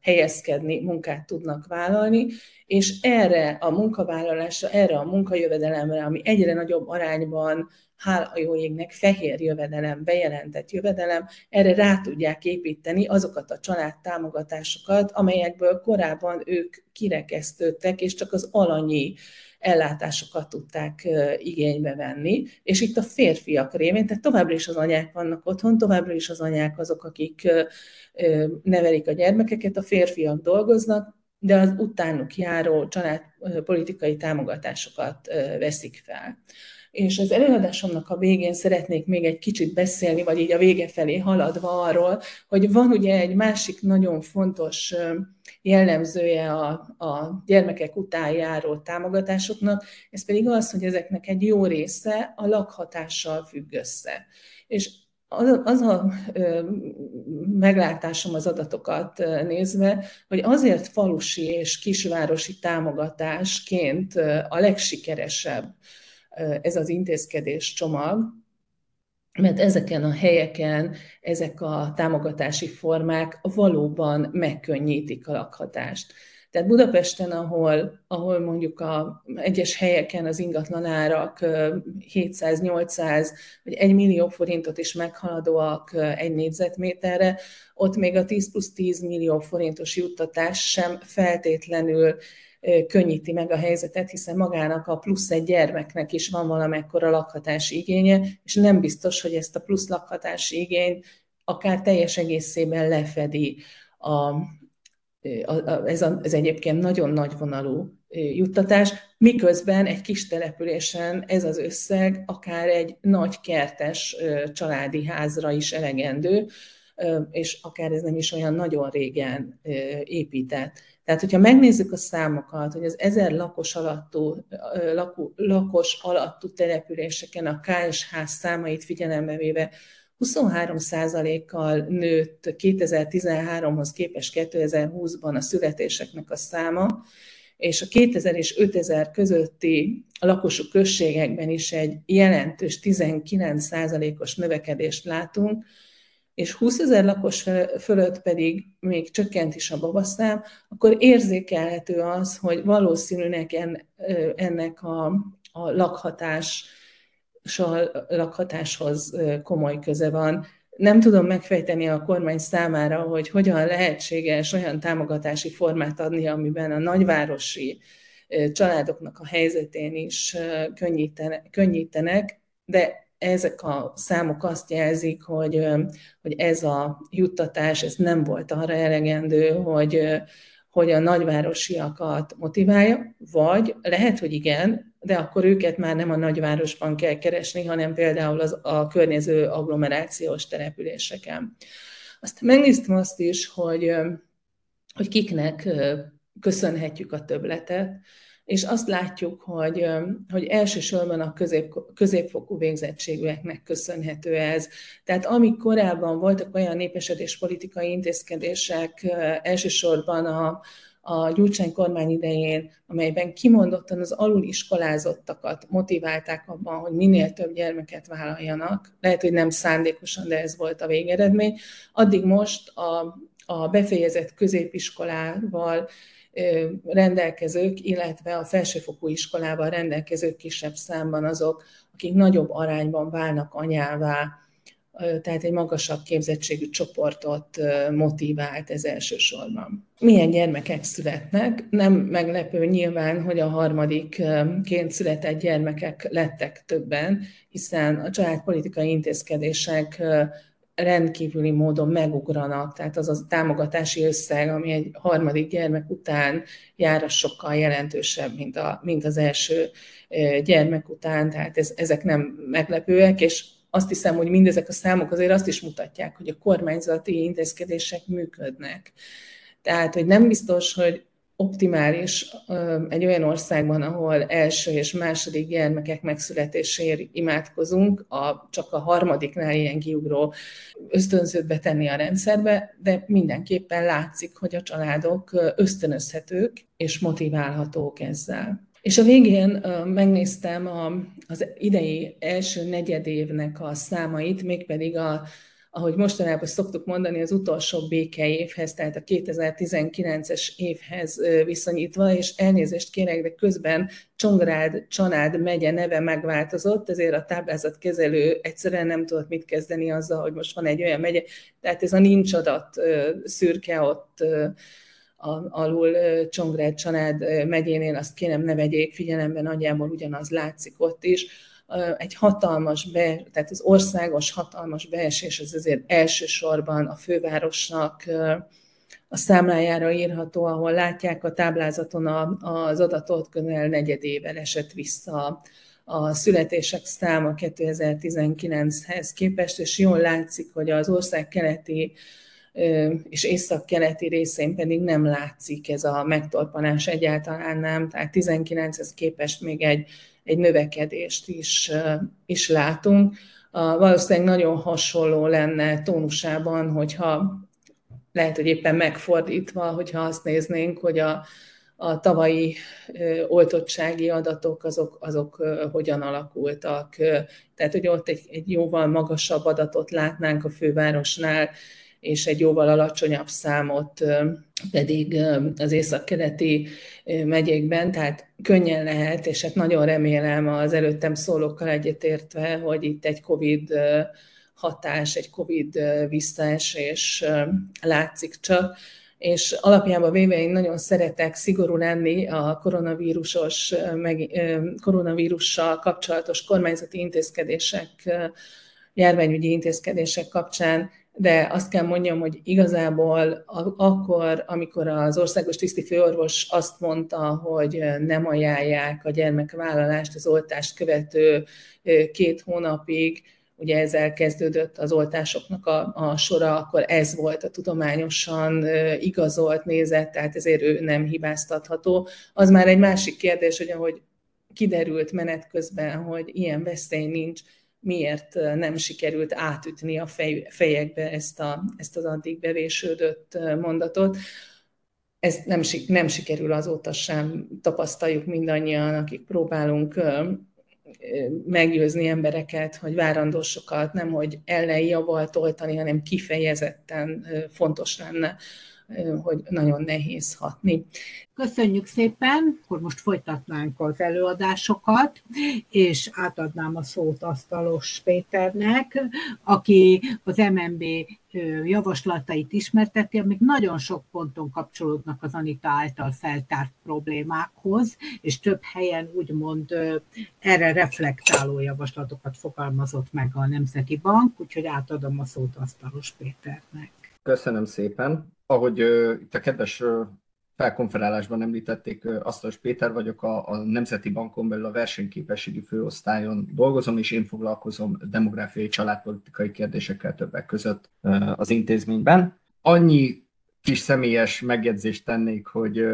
helyezkedni, munkát tudnak vállalni, és erre a munkavállalásra, erre a munkajövedelemre, ami egyre nagyobb arányban hála jó égnek fehér jövedelem, bejelentett jövedelem, erre rá tudják építeni azokat a családtámogatásokat, amelyekből korábban ők kirekesztődtek, és csak az alanyi ellátásokat tudták igénybe venni, és itt a férfiak révén, tehát továbbra is az anyák vannak otthon, továbbra is az anyák azok, akik nevelik a gyermekeket, a férfiak dolgoznak, de az utánuk járó családpolitikai támogatásokat veszik fel. És az előadásomnak a végén szeretnék még egy kicsit beszélni, vagy így a vége felé haladva arról, hogy van ugye egy másik nagyon fontos jellemzője a, a gyermekek után járó támogatásoknak, ez pedig az, hogy ezeknek egy jó része a lakhatással függ össze. És az, az a ö, meglátásom az adatokat nézve, hogy azért falusi és kisvárosi támogatásként a legsikeresebb ez az intézkedés csomag, mert ezeken a helyeken ezek a támogatási formák valóban megkönnyítik a lakhatást. Tehát Budapesten, ahol, ahol mondjuk a egyes helyeken az ingatlanárak 700-800 vagy 1 millió forintot is meghaladóak egy négyzetméterre, ott még a 10 plusz 10 millió forintos juttatás sem feltétlenül könnyíti meg a helyzetet, hiszen magának a plusz egy gyermeknek is van valamekkora lakhatási igénye, és nem biztos, hogy ezt a plusz lakhatási igényt akár teljes egészében lefedi a, a, a, ez, a, ez egyébként nagyon nagyvonalú juttatás, miközben egy kis településen ez az összeg akár egy nagy kertes családi házra is elegendő, és akár ez nem is olyan nagyon régen épített. Tehát, hogyha megnézzük a számokat, hogy az ezer lakos alattú, lakó, lakos alattú településeken a KSH számait figyelembe véve 23%-kal nőtt 2013-hoz képest 2020-ban a születéseknek a száma, és a 2000 és 5000 közötti lakosú községekben is egy jelentős 19%-os növekedést látunk, és 20 ezer lakos fölött pedig még csökkent is a babaszám, akkor érzékelhető az, hogy valószínűleg ennek a, a lakhatás, lakhatáshoz komoly köze van. Nem tudom megfejteni a kormány számára, hogy hogyan lehetséges olyan támogatási formát adni, amiben a nagyvárosi családoknak a helyzetén is könnyítenek, de ezek a számok azt jelzik, hogy, hogy ez a juttatás ez nem volt arra elegendő, hogy, hogy a nagyvárosiakat motiválja, vagy lehet, hogy igen, de akkor őket már nem a nagyvárosban kell keresni, hanem például az, a környező agglomerációs településeken. Aztán megnéztem azt is, hogy, hogy kiknek köszönhetjük a töbletet, és azt látjuk, hogy, hogy elsősorban a közép, középfokú végzettségűeknek köszönhető ez. Tehát amik korábban voltak olyan népesedés politikai intézkedések, elsősorban a, a Gyurcsány kormány idején, amelyben kimondottan az aluliskolázottakat motiválták abban, hogy minél több gyermeket vállaljanak. Lehet, hogy nem szándékosan, de ez volt a végeredmény. Addig most a, a befejezett középiskolával rendelkezők, illetve a felsőfokú iskolával rendelkezők kisebb számban azok, akik nagyobb arányban válnak anyává, tehát egy magasabb képzettségű csoportot motivált ez elsősorban. Milyen gyermekek születnek? Nem meglepő nyilván, hogy a harmadikként született gyermekek lettek többen, hiszen a családpolitikai intézkedések rendkívüli módon megugranak, tehát az a támogatási összeg, ami egy harmadik gyermek után jár, az sokkal jelentősebb, mint, a, mint az első gyermek után, tehát ez, ezek nem meglepőek, és azt hiszem, hogy mindezek a számok azért azt is mutatják, hogy a kormányzati intézkedések működnek. Tehát, hogy nem biztos, hogy optimális egy olyan országban, ahol első és második gyermekek megszületéséért imádkozunk, a, csak a harmadiknál ilyen kiugró ösztönzőt betenni a rendszerbe, de mindenképpen látszik, hogy a családok ösztönözhetők és motiválhatók ezzel. És a végén megnéztem az idei első negyedévnek a számait, mégpedig a ahogy mostanában szoktuk mondani, az utolsó békeévhez, tehát a 2019-es évhez viszonyítva, és elnézést kérek, de közben Csongrád, Csanád megye neve megváltozott, ezért a táblázatkezelő egyszerűen nem tudott mit kezdeni azzal, hogy most van egy olyan megye, tehát ez a nincs adat szürke ott alul Csongrád, Csanád megyénél, azt kérem ne vegyék figyelembe, nagyjából ugyanaz látszik ott is, egy hatalmas, be, tehát az országos hatalmas beesés az azért elsősorban a fővárosnak a számlájára írható, ahol látják a táblázaton az adatot, közel negyedével esett vissza a születések száma 2019-hez képest, és jól látszik, hogy az ország keleti és észak-keleti részén pedig nem látszik ez a megtorpanás egyáltalán nem, tehát 19-hez képest még egy egy növekedést is, is látunk. Valószínűleg nagyon hasonló lenne tónusában, hogyha lehet, hogy éppen megfordítva, hogyha azt néznénk, hogy a, a tavalyi oltottsági adatok azok, azok hogyan alakultak. Tehát, hogy ott egy, egy jóval magasabb adatot látnánk a fővárosnál, és egy jóval alacsonyabb számot pedig az északkeleti megyékben, tehát könnyen lehet, és hát nagyon remélem az előttem szólókkal egyetértve, hogy itt egy COVID hatás, egy COVID visszaesés látszik csak, és alapjában véve én nagyon szeretek szigorú lenni a koronavírusos, meg, koronavírussal kapcsolatos kormányzati intézkedések, járványügyi intézkedések kapcsán, de azt kell mondjam, hogy igazából akkor, amikor az országos tiszti főorvos azt mondta, hogy nem ajánlják a gyermekvállalást az oltást követő két hónapig, ugye ezzel kezdődött az oltásoknak a, a sora, akkor ez volt a tudományosan igazolt nézet, tehát ezért ő nem hibáztatható. Az már egy másik kérdés, hogy ahogy kiderült menet közben, hogy ilyen veszély nincs, miért nem sikerült átütni a fej, fejekbe ezt, a, ezt az addig bevésődött mondatot. Ez nem, nem sikerül azóta sem, tapasztaljuk mindannyian, akik próbálunk meggyőzni embereket, hogy várandósokat nem, hogy ellenjavalt oltani, hanem kifejezetten fontos lenne, hogy nagyon nehéz hatni. Köszönjük szépen, akkor most folytatnánk az előadásokat, és átadnám a szót Asztalos Péternek, aki az MNB javaslatait ismerteti, amik nagyon sok ponton kapcsolódnak az Anita által feltárt problémákhoz, és több helyen úgymond erre reflektáló javaslatokat fogalmazott meg a Nemzeti Bank, úgyhogy átadom a szót Asztalos Péternek. Köszönöm szépen. Ahogy uh, itt a kedves uh, felkonferálásban említették, Asztalos Péter vagyok, a, a Nemzeti Bankon belül a versenyképességi főosztályon dolgozom, és én foglalkozom demográfiai családpolitikai kérdésekkel többek között az intézményben. Annyi kis személyes megjegyzést tennék, hogy,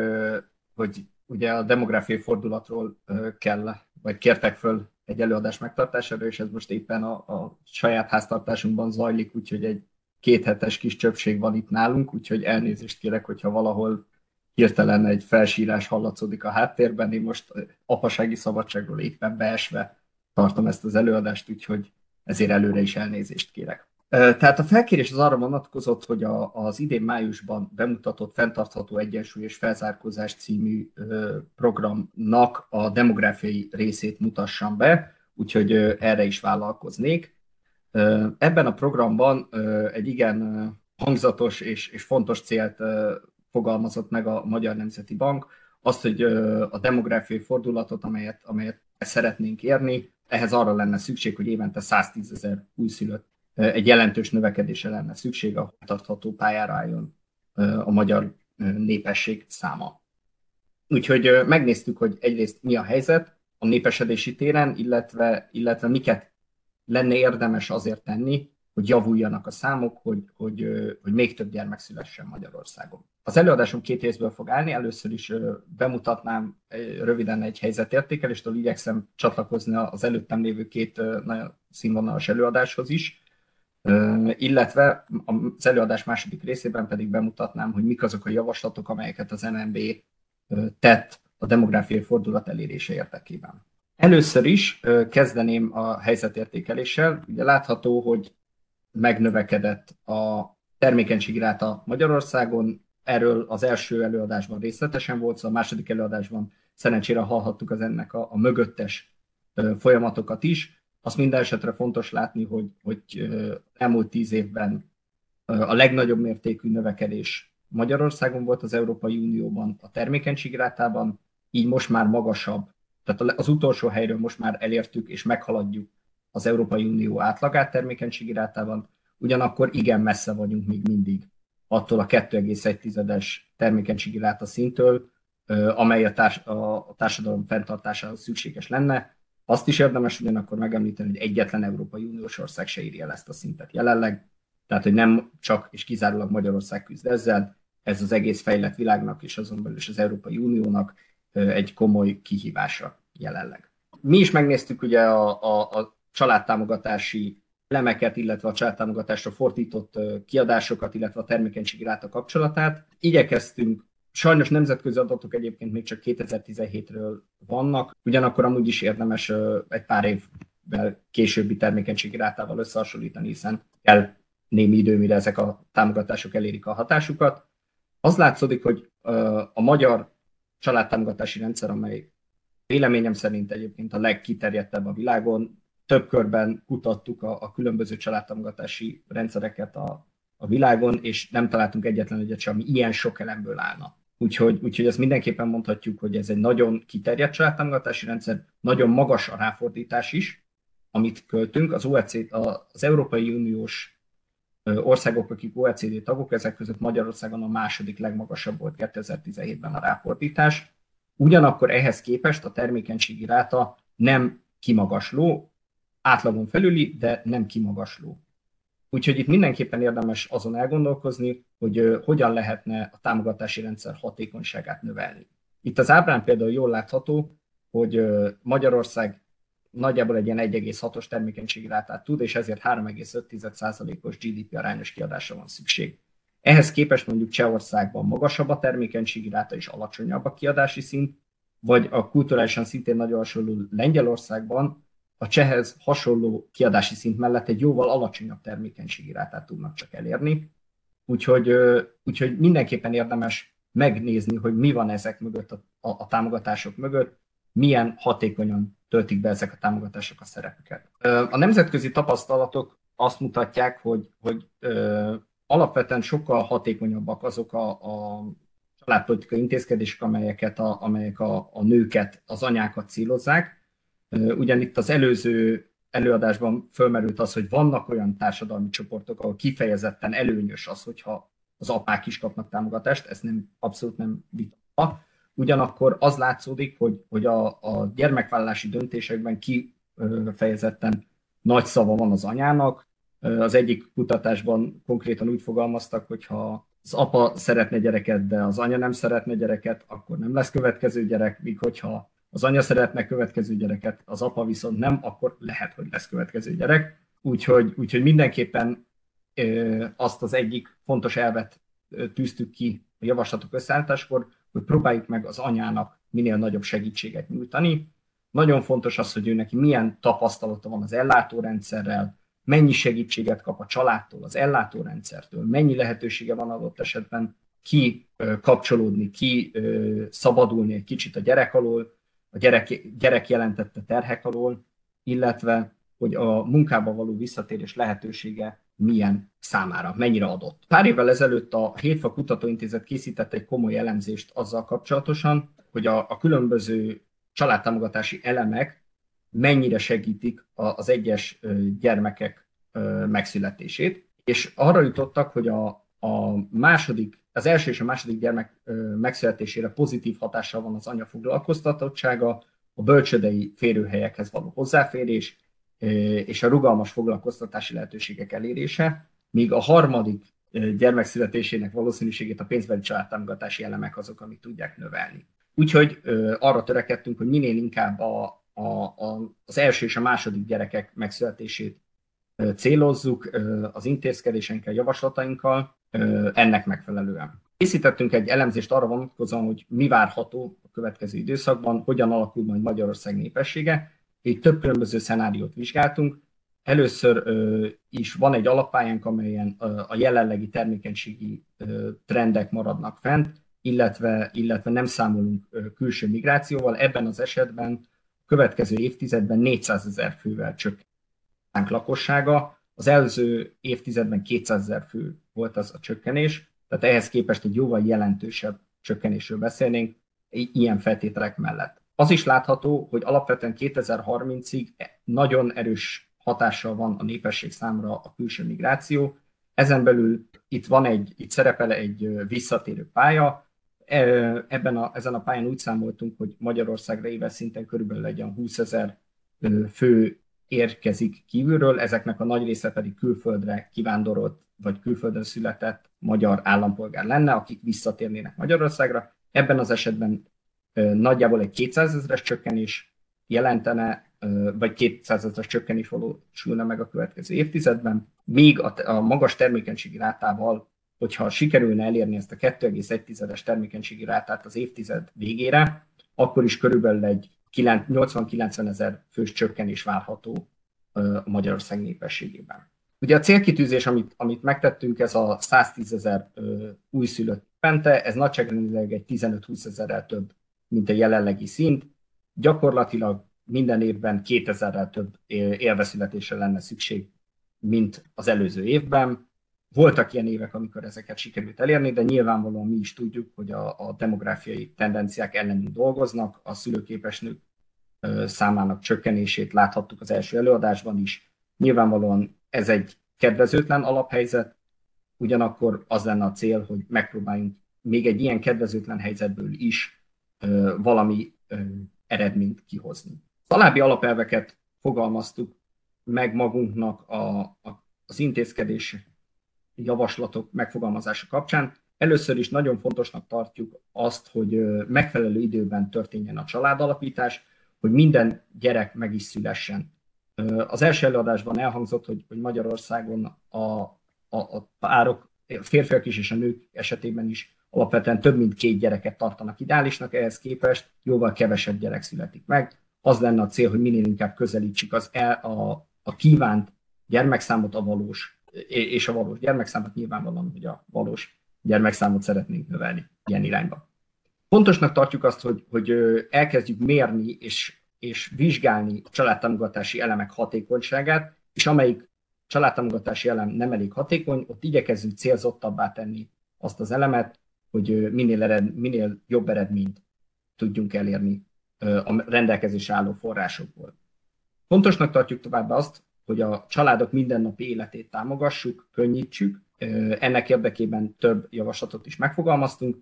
hogy ugye a demográfiai fordulatról kell, vagy kértek föl egy előadás megtartására, és ez most éppen a, a saját háztartásunkban zajlik, úgyhogy egy kéthetes kis csöpség van itt nálunk, úgyhogy elnézést kérek, hogyha valahol hirtelen egy felsírás hallatszódik a háttérben. Én most apasági szabadságról éppen beesve tartom ezt az előadást, úgyhogy ezért előre is elnézést kérek. Tehát a felkérés az arra vonatkozott, hogy a, az idén májusban bemutatott Fentartható Egyensúly és Felzárkózás című programnak a demográfiai részét mutassam be, úgyhogy erre is vállalkoznék. Ebben a programban egy igen hangzatos és, fontos célt fogalmazott meg a Magyar Nemzeti Bank, azt, hogy a demográfiai fordulatot, amelyet, amelyet szeretnénk érni, ehhez arra lenne szükség, hogy évente 110 ezer újszülött egy jelentős növekedésre lenne szükség, a tartható pályára álljon a magyar népesség száma. Úgyhogy megnéztük, hogy egyrészt mi a helyzet a népesedési téren, illetve, illetve miket lenne érdemes azért tenni, hogy javuljanak a számok, hogy, hogy, hogy még több gyermek szülessen Magyarországon. Az előadásom két részből fog állni. Először is bemutatnám röviden egy helyzetértékelést, ahol igyekszem csatlakozni az előttem lévő két nagyon színvonalas előadáshoz is, illetve az előadás második részében pedig bemutatnám, hogy mik azok a javaslatok, amelyeket az NMB tett a demográfiai fordulat elérése érdekében. Először is kezdeném a helyzetértékeléssel. Ugye látható, hogy megnövekedett a termékenységi ráta Magyarországon, erről az első előadásban részletesen volt, szóval a második előadásban szerencsére hallhattuk az ennek a, a mögöttes folyamatokat is. Azt minden esetre fontos látni, hogy, hogy elmúlt tíz évben a legnagyobb mértékű növekedés Magyarországon volt az Európai Unióban a termékenységi rátában, így most már magasabb, tehát az utolsó helyről most már elértük és meghaladjuk az Európai Unió átlagát termékenységi rátában, ugyanakkor igen messze vagyunk még mindig attól a 2,1-es termékenységi ráta szintől, amely a, társ, a társadalom fenntartásához szükséges lenne. Azt is érdemes ugyanakkor megemlíteni, hogy egyetlen Európai Uniós ország se írja el ezt a szintet jelenleg, tehát hogy nem csak és kizárólag Magyarország küzd ezzel, ez az egész fejlett világnak és azon belül is az Európai Uniónak egy komoly kihívása jelenleg. Mi is megnéztük ugye a, a, a családtámogatási lemeket, illetve a családtámogatásra fordított kiadásokat, illetve a termékenységi ráta kapcsolatát. Igyekeztünk Sajnos nemzetközi adatok egyébként még csak 2017-ről vannak, ugyanakkor amúgy is érdemes egy pár évvel későbbi termékenységi rátával összehasonlítani, hiszen kell némi idő, mire ezek a támogatások elérik a hatásukat. Az látszódik, hogy a magyar családtámogatási rendszer, amely véleményem szerint egyébként a legkiterjedtebb a világon, több körben kutattuk a, a különböző családtámogatási rendszereket a, a világon, és nem találtunk egyetlen egyet sem, ami ilyen sok elemből állna. Úgyhogy, úgyhogy ezt mindenképpen mondhatjuk, hogy ez egy nagyon kiterjedt családtámogatási rendszer, nagyon magas a ráfordítás is, amit költünk. Az, OECD, az Európai Uniós országok, akik OECD tagok, ezek között Magyarországon a második legmagasabb volt 2017-ben a ráfordítás. Ugyanakkor ehhez képest a termékenységi ráta nem kimagasló, átlagon felüli, de nem kimagasló. Úgyhogy itt mindenképpen érdemes azon elgondolkozni, hogy hogyan lehetne a támogatási rendszer hatékonyságát növelni. Itt az ábrán például jól látható, hogy Magyarország nagyjából egy ilyen 1,6-os termékenységi rátát tud, és ezért 3,5%-os GDP arányos kiadásra van szükség. Ehhez képest mondjuk Csehországban magasabb a termékenységi ráta és alacsonyabb a kiadási szint, vagy a kulturálisan szintén nagyon hasonló Lengyelországban a csehhez hasonló kiadási szint mellett egy jóval alacsonyabb termékenységi rátát tudnak csak elérni. Úgyhogy, úgyhogy mindenképpen érdemes megnézni, hogy mi van ezek mögött, a, a, a támogatások mögött, milyen hatékonyan töltik be ezek a támogatások a szerepüket. A nemzetközi tapasztalatok azt mutatják, hogy, hogy alapvetően sokkal hatékonyabbak azok a, a családpolitikai intézkedések, amelyeket a, amelyek a, a nőket, az anyákat célozzák, Ugyan itt az előző előadásban fölmerült az, hogy vannak olyan társadalmi csoportok, ahol kifejezetten előnyös az, hogyha az apák is kapnak támogatást, ez nem abszolút nem vita. Ugyanakkor az látszódik, hogy, hogy a, a gyermekvállalási döntésekben kifejezetten nagy szava van az anyának. Az egyik kutatásban konkrétan úgy fogalmaztak, hogy ha az apa szeretne gyereket, de az anya nem szeretne gyereket, akkor nem lesz következő gyerek, míg hogyha az anya szeretne következő gyereket, az apa viszont nem, akkor lehet, hogy lesz következő gyerek. Úgyhogy, úgyhogy mindenképpen azt az egyik fontos elvet ö, tűztük ki a javaslatok összeállításkor, hogy próbáljuk meg az anyának minél nagyobb segítséget nyújtani. Nagyon fontos az, hogy ő neki milyen tapasztalata van az ellátórendszerrel, mennyi segítséget kap a családtól, az ellátórendszertől, mennyi lehetősége van adott esetben ki kapcsolódni, ki szabadulni egy kicsit a gyerek alól, a gyerek, gyerek jelentette terhek alól, illetve hogy a munkába való visszatérés lehetősége milyen számára, mennyire adott. Pár évvel ezelőtt a Hétfa Kutatóintézet készített egy komoly elemzést azzal kapcsolatosan, hogy a, a különböző családtámogatási elemek mennyire segítik az egyes gyermekek megszületését, és arra jutottak, hogy a, a második az első és a második gyermek megszületésére pozitív hatással van az anya foglalkoztatottsága, a bölcsödei férőhelyekhez való hozzáférés és a rugalmas foglalkoztatási lehetőségek elérése, míg a harmadik gyermek születésének valószínűségét a pénzbeli családtámogatási elemek azok, amik tudják növelni. Úgyhogy arra törekedtünk, hogy minél inkább a, a, a, az első és a második gyerekek megszületését célozzuk az intézkedésenkkel, javaslatainkkal, ennek megfelelően. Készítettünk egy elemzést arra vonatkozóan, hogy mi várható a következő időszakban, hogyan alakul majd Magyarország népessége. Így több különböző szenáriót vizsgáltunk. Először is van egy alappályánk, amelyen a jelenlegi termékenységi trendek maradnak fent, illetve, illetve nem számolunk külső migrációval. Ebben az esetben a következő évtizedben 400 ezer fővel csökken lakossága, az előző évtizedben 200 ezer fő volt az a csökkenés, tehát ehhez képest egy jóval jelentősebb csökkenésről beszélnénk ilyen feltételek mellett. Az is látható, hogy alapvetően 2030-ig nagyon erős hatással van a népesség számra a külső migráció. Ezen belül itt van egy, itt szerepel egy visszatérő pálya, e, ebben a, ezen a pályán úgy számoltunk, hogy Magyarországra éves szinten körülbelül egy 20 ezer fő érkezik kívülről, ezeknek a nagy része pedig külföldre kivándorolt vagy külföldön született magyar állampolgár lenne, akik visszatérnének Magyarországra. Ebben az esetben nagyjából egy 200 ezeres csökkenés jelentene, vagy 200 ezeres csökkenés valósulna meg a következő évtizedben, míg a, a magas termékenységi rátával, hogyha sikerülne elérni ezt a 2,1-es termékenységi rátát az évtized végére, akkor is körülbelül egy 80-90 ezer fős csökkenés várható a Magyarország népességében. Ugye a célkitűzés, amit, amit megtettünk, ez a 110 ezer újszülött pente, ez nagyságrendileg egy 15-20 ezerrel több, mint a jelenlegi szint. Gyakorlatilag minden évben 2000-rel több élveszületésre lenne szükség, mint az előző évben. Voltak ilyen évek, amikor ezeket sikerült elérni, de nyilvánvalóan mi is tudjuk, hogy a, a demográfiai tendenciák ellenünk dolgoznak, a szülőképes nők számának csökkenését láthattuk az első előadásban is. Nyilvánvalóan ez egy kedvezőtlen alaphelyzet, ugyanakkor az lenne a cél, hogy megpróbáljunk még egy ilyen kedvezőtlen helyzetből is valami eredményt kihozni. A alábbi alapelveket fogalmaztuk meg magunknak a, a, az intézkedés javaslatok megfogalmazása kapcsán. Először is nagyon fontosnak tartjuk azt, hogy megfelelő időben történjen a családalapítás, hogy minden gyerek meg is szülessen. Az első előadásban elhangzott, hogy, hogy Magyarországon a, a, a párok, a férfiak is és a nők esetében is alapvetően több mint két gyereket tartanak ideálisnak, ehhez képest jóval kevesebb gyerek születik meg. Az lenne a cél, hogy minél inkább közelítsük az el, a, a kívánt gyermekszámot a valós, és a valós gyermekszámot nyilvánvalóan, hogy a valós gyermekszámot szeretnénk növelni ilyen irányba. Fontosnak tartjuk azt, hogy, hogy elkezdjük mérni és, és vizsgálni a családtámogatási elemek hatékonyságát, és amelyik családtámogatási elem nem elég hatékony, ott igyekezzünk célzottabbá tenni azt az elemet, hogy minél, ered, minél jobb eredményt tudjunk elérni a rendelkezés álló forrásokból. Fontosnak tartjuk továbbá azt, hogy a családok mindennapi életét támogassuk, könnyítsük. Ennek érdekében több javaslatot is megfogalmaztunk.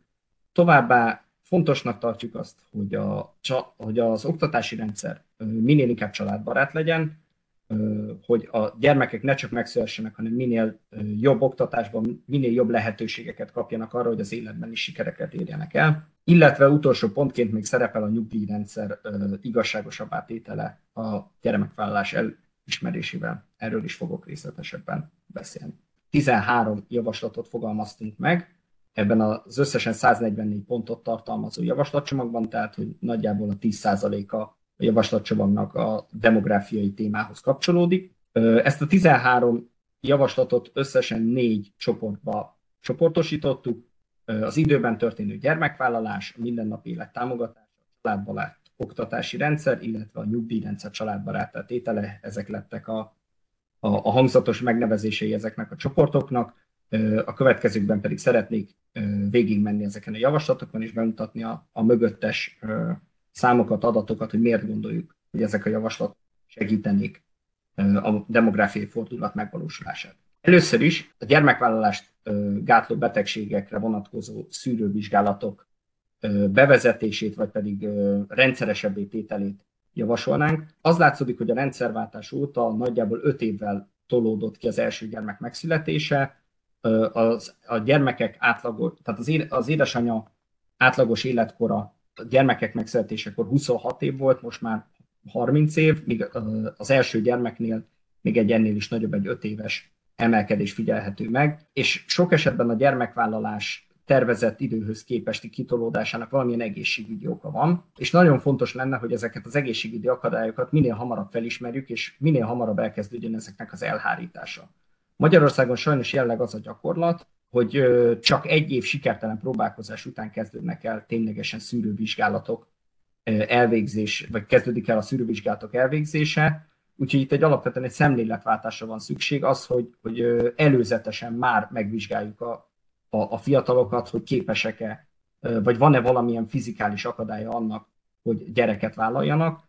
Továbbá fontosnak tartjuk azt, hogy, a, hogy az oktatási rendszer minél inkább családbarát legyen, hogy a gyermekek ne csak megszülessenek, hanem minél jobb oktatásban, minél jobb lehetőségeket kapjanak arra, hogy az életben is sikereket érjenek el. Illetve utolsó pontként még szerepel a nyugdíjrendszer igazságosabb átétele a gyermekvállalás elismerésével. Erről is fogok részletesebben beszélni. 13 javaslatot fogalmaztunk meg, ebben az összesen 144 pontot tartalmazó javaslatcsomagban, tehát hogy nagyjából a 10%-a a javaslatcsomagnak a demográfiai témához kapcsolódik. Ezt a 13 javaslatot összesen négy csoportba csoportosítottuk. Az időben történő gyermekvállalás, a mindennapi élet támogatása, a családbarát oktatási rendszer, illetve a nyugdíjrendszer családbarát tétele, ezek lettek a, a, a hangzatos megnevezései ezeknek a csoportoknak. A következőkben pedig szeretnék végigmenni ezeken a javaslatokon, és bemutatni a, a mögöttes számokat, adatokat, hogy miért gondoljuk, hogy ezek a javaslatok segítenék a demográfiai fordulat megvalósulását. Először is a gyermekvállalást gátló betegségekre vonatkozó szűrővizsgálatok bevezetését, vagy pedig rendszeresebbé tételét javasolnánk. Az látszódik, hogy a rendszerváltás óta nagyjából 5 évvel tolódott ki az első gyermek megszületése, az, a gyermekek átlagos, tehát az, az édesanyja átlagos életkora a gyermekek megszületésekor 26 év volt, most már 30 év, míg az első gyermeknél még egy ennél is nagyobb, egy 5 éves emelkedés figyelhető meg, és sok esetben a gyermekvállalás tervezett időhöz képesti kitolódásának valamilyen egészségügyi oka van, és nagyon fontos lenne, hogy ezeket az egészségügyi akadályokat minél hamarabb felismerjük, és minél hamarabb elkezdődjön ezeknek az elhárítása. Magyarországon sajnos jelleg az a gyakorlat, hogy csak egy év sikertelen próbálkozás után kezdődnek el ténylegesen szűrővizsgálatok elvégzés, vagy kezdődik el a szűrővizsgálatok elvégzése, úgyhogy itt egy alapvetően egy szemléletváltásra van szükség, az, hogy, hogy előzetesen már megvizsgáljuk a, a, a fiatalokat, hogy képesek-e, vagy van-e valamilyen fizikális akadálya annak, hogy gyereket vállaljanak.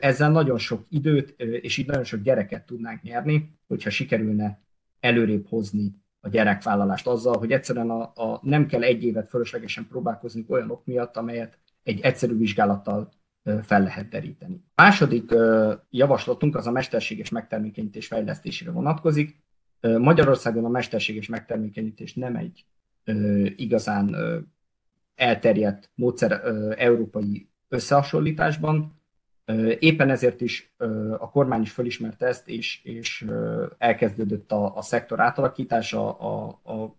Ezzel nagyon sok időt, és így nagyon sok gyereket tudnánk nyerni, hogyha sikerülne előrébb hozni a gyerekvállalást azzal, hogy egyszerűen a, a, nem kell egy évet fölöslegesen próbálkozni olyanok miatt, amelyet egy egyszerű vizsgálattal fel lehet deríteni. Második javaslatunk az a mesterséges megtermékenyítés fejlesztésére vonatkozik. Magyarországon a mesterséges megtermékenyítés nem egy igazán elterjedt módszer európai összehasonlításban, Éppen ezért is a kormány is felismerte ezt, és, és elkezdődött a, a szektor átalakítása, a, a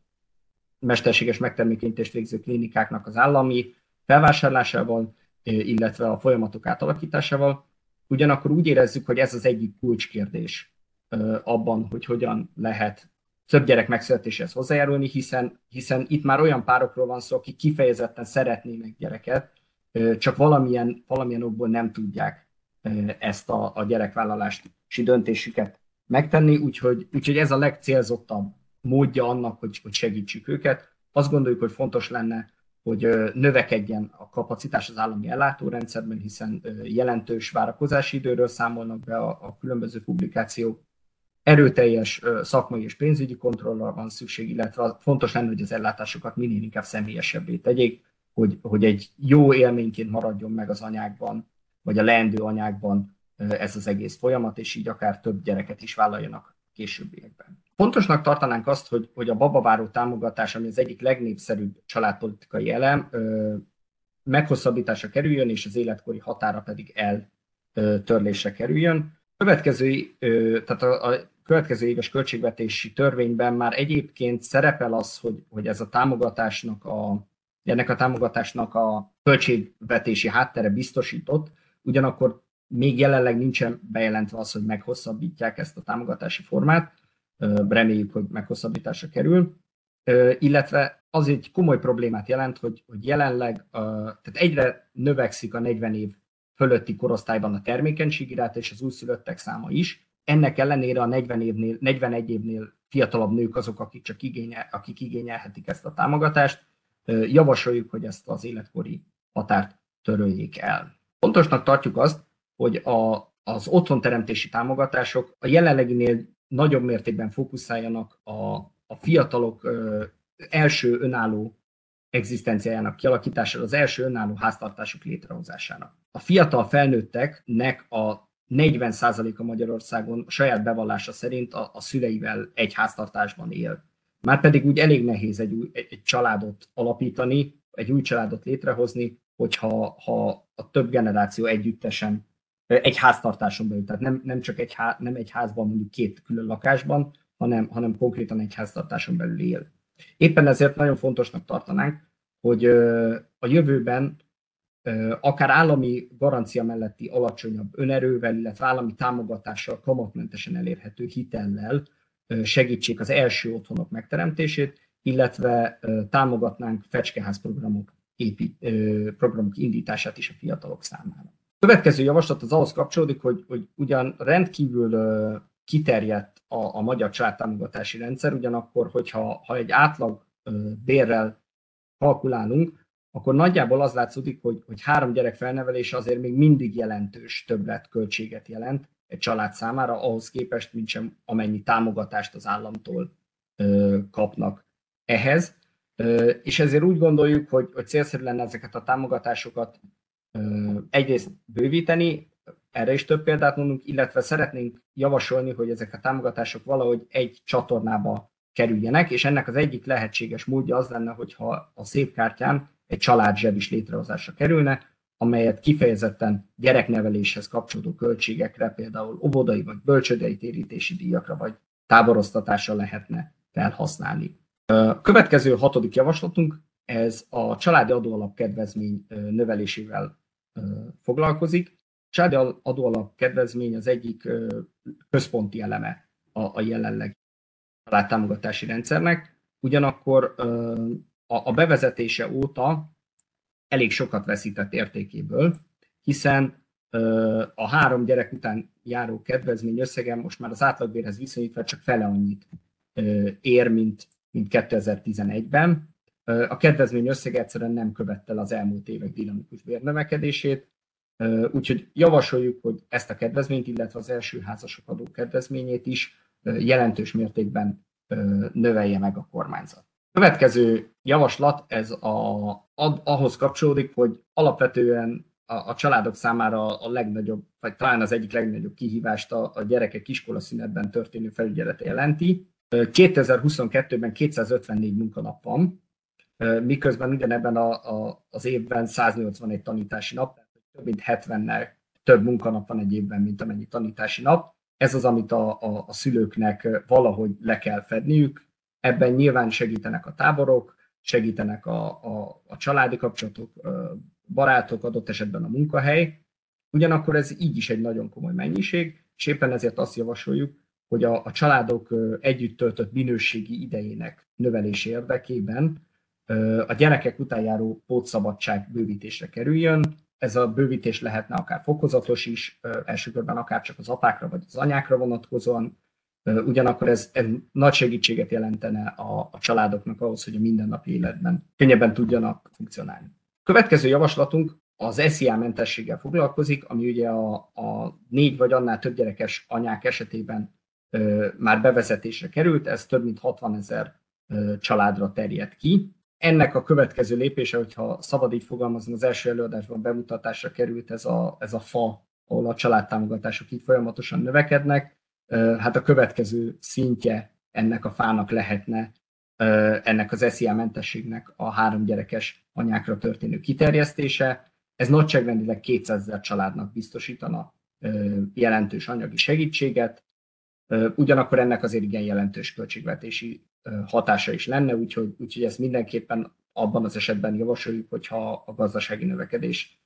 mesterséges megtermékenyítést végző klinikáknak az állami felvásárlásával, illetve a folyamatok átalakításával. Ugyanakkor úgy érezzük, hogy ez az egyik kulcskérdés abban, hogy hogyan lehet több gyerek megszületéshez hozzájárulni, hiszen, hiszen itt már olyan párokról van szó, akik kifejezetten szeretnének gyereket, csak valamilyen, valamilyen okból nem tudják ezt a, a gyerekvállalási döntésüket megtenni, úgyhogy, úgyhogy ez a legcélzottabb módja annak, hogy, hogy segítsük őket. Azt gondoljuk, hogy fontos lenne, hogy növekedjen a kapacitás az állami ellátórendszerben, hiszen jelentős várakozási időről számolnak be a, a különböző publikációk, erőteljes szakmai és pénzügyi kontrollra van szükség, illetve fontos lenne, hogy az ellátásokat minél inkább személyesebbé tegyék, hogy, hogy egy jó élményként maradjon meg az anyákban, vagy a leendő anyákban ez az egész folyamat, és így akár több gyereket is vállaljanak későbbiekben. Fontosnak tartanánk azt, hogy, hogy a babaváró támogatás, ami az egyik legnépszerűbb családpolitikai elem, meghosszabbításra kerüljön, és az életkori határa pedig eltörlésre kerüljön. Következő, tehát a, a következő éves költségvetési törvényben már egyébként szerepel az, hogy, hogy ez a támogatásnak a, ennek a támogatásnak a költségvetési háttere biztosított, ugyanakkor még jelenleg nincsen bejelentve az, hogy meghosszabbítják ezt a támogatási formát, reméljük, hogy meghosszabbításra kerül, illetve az egy komoly problémát jelent, hogy, hogy jelenleg tehát egyre növekszik a 40 év fölötti korosztályban a termékenységi ráta és az újszülöttek száma is. Ennek ellenére a 40 évnél, 41 évnél fiatalabb nők azok, akik csak igényel, akik igényelhetik ezt a támogatást. Javasoljuk, hogy ezt az életkori határt töröljék el. Fontosnak tartjuk azt, hogy a, az otthonteremtési támogatások a jelenleginél nagyobb mértékben fókuszáljanak a, a fiatalok ö, első önálló egzisztenciájának kialakítására, az első önálló háztartások létrehozására. A fiatal felnőtteknek a 40%-a Magyarországon a saját bevallása szerint a, a szüleivel egy háztartásban él. Márpedig úgy elég nehéz egy, új, egy, egy családot alapítani, egy új családot létrehozni, hogyha ha a több generáció együttesen egy háztartáson belül, tehát nem, nem csak egy, há, nem egy házban, mondjuk két külön lakásban, hanem, hanem konkrétan egy háztartáson belül él. Éppen ezért nagyon fontosnak tartanánk, hogy a jövőben akár állami garancia melletti alacsonyabb önerővel, illetve állami támogatással, kamatmentesen elérhető hitellel segítsék az első otthonok megteremtését, illetve támogatnánk fecskeház programok, épít, programok indítását is a fiatalok számára. A következő javaslat az ahhoz kapcsolódik, hogy, hogy ugyan rendkívül kiterjedt a, a magyar családtámogatási rendszer, ugyanakkor, hogyha ha egy átlag bérrel kalkulálunk, akkor nagyjából az látszódik, hogy, hogy három gyerek felnevelése azért még mindig jelentős többlet költséget jelent egy család számára, ahhoz képest, mint sem amennyi támogatást az államtól kapnak ehhez. És ezért úgy gondoljuk, hogy, hogy célszerű lenne ezeket a támogatásokat egyrészt bővíteni, erre is több példát mondunk, illetve szeretnénk javasolni, hogy ezek a támogatások valahogy egy csatornába kerüljenek, és ennek az egyik lehetséges módja az lenne, hogyha a szép kártyán egy családzseb is létrehozásra kerülne, amelyet kifejezetten gyerekneveléshez kapcsolódó költségekre, például óvodai vagy bölcsödei térítési díjakra vagy táboroztatásra lehetne felhasználni. Következő hatodik javaslatunk, ez a családi adóalap kedvezmény növelésével foglalkozik. A családi adóalap kedvezmény az egyik központi eleme a, a jelenleg családtámogatási rendszernek, ugyanakkor a bevezetése óta elég sokat veszített értékéből, hiszen a három gyerek után járó kedvezmény összege most már az átlagbérhez viszonyítva csak fele annyit ér, mint, mint 2011-ben. A kedvezmény összege egyszerűen nem követte az elmúlt évek dinamikus bérnövekedését, úgyhogy javasoljuk, hogy ezt a kedvezményt, illetve az első házasok adó kedvezményét is jelentős mértékben növelje meg a kormányzat. Következő javaslat, ez a, a, ahhoz kapcsolódik, hogy alapvetően a, a családok számára a legnagyobb, vagy talán az egyik legnagyobb kihívást a, a gyerekek iskolaszünetben történő felügyelete jelenti. 2022-ben 254 munkanap van, miközben ugyanebben a, a, az évben 181 tanítási nap, tehát több mint 70-nel több munkanap van egy évben, mint amennyi tanítási nap. Ez az, amit a, a, a szülőknek valahogy le kell fedniük, Ebben nyilván segítenek a táborok, segítenek a, a, a családi kapcsolatok, barátok, adott esetben a munkahely. Ugyanakkor ez így is egy nagyon komoly mennyiség, és éppen ezért azt javasoljuk, hogy a, a családok együtt töltött minőségi idejének növelése érdekében a gyerekek után járó pótszabadság bővítésre kerüljön. Ez a bővítés lehetne akár fokozatos is, első körben akár csak az apákra vagy az anyákra vonatkozóan, ugyanakkor ez, ez nagy segítséget jelentene a, a családoknak ahhoz, hogy a mindennapi életben könnyebben tudjanak funkcionálni. Következő javaslatunk az SZIA mentességgel foglalkozik, ami ugye a, a négy vagy annál több gyerekes anyák esetében ö, már bevezetésre került, ez több mint 60 ezer családra terjed ki. Ennek a következő lépése, hogyha szabad így fogalmazni, az első előadásban bemutatásra került ez a, ez a fa, ahol a családtámogatások így folyamatosan növekednek. Hát a következő szintje ennek a fának lehetne ennek az SZIA mentességnek a három gyerekes anyákra történő kiterjesztése. Ez nagyságrendileg 200 ezer családnak biztosítana jelentős anyagi segítséget, ugyanakkor ennek azért igen jelentős költségvetési hatása is lenne, úgyhogy, úgyhogy ezt mindenképpen abban az esetben javasoljuk, hogyha a gazdasági növekedés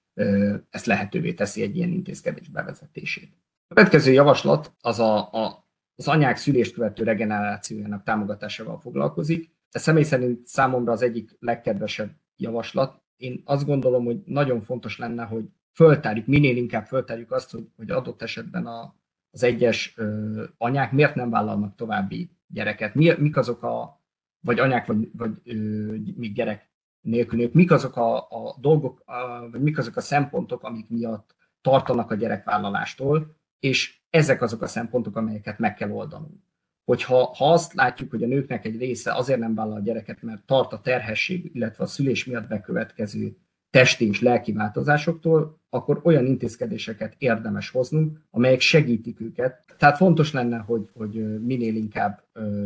ezt lehetővé teszi egy ilyen intézkedés bevezetését. Következő javaslat az a, a, az anyák szülést követő regenerációjának támogatásával foglalkozik. Ez személy szerint számomra az egyik legkedvesebb javaslat. Én azt gondolom, hogy nagyon fontos lenne, hogy föltárjuk, minél inkább föltárjuk azt, hogy, hogy adott esetben a, az egyes ö, anyák miért nem vállalnak további gyereket, mi, mik azok a, vagy anyák, vagy, vagy ö, még gyerek nélkül, mik azok a, a dolgok, a, vagy mik azok a szempontok, amik miatt tartanak a gyerekvállalástól, és ezek azok a szempontok, amelyeket meg kell oldanunk. Hogyha ha azt látjuk, hogy a nőknek egy része azért nem vállal a gyereket, mert tart a terhesség, illetve a szülés miatt bekövetkező testi és lelki változásoktól, akkor olyan intézkedéseket érdemes hoznunk, amelyek segítik őket. Tehát fontos lenne, hogy, hogy minél inkább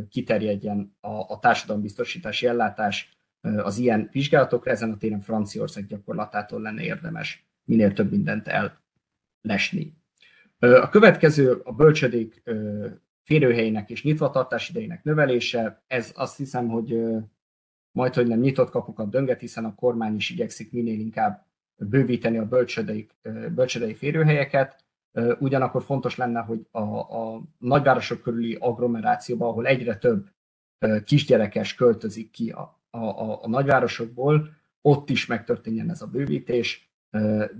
kiterjedjen a, a társadalombiztosítási ellátás az ilyen vizsgálatokra, ezen a téren Franciaország gyakorlatától lenne érdemes minél több mindent ellesni. A következő a bölcsödék férőhelyének és nyitvatartás idejének növelése. Ez azt hiszem, hogy majd, hogy nem nyitott kapukat dönget, hiszen a kormány is igyekszik minél inkább bővíteni a bölcsödei, bölcsödei férőhelyeket. Ugyanakkor fontos lenne, hogy a, a nagyvárosok körüli agglomerációban, ahol egyre több kisgyerekes költözik ki a, a, a, a nagyvárosokból, ott is megtörténjen ez a bővítés,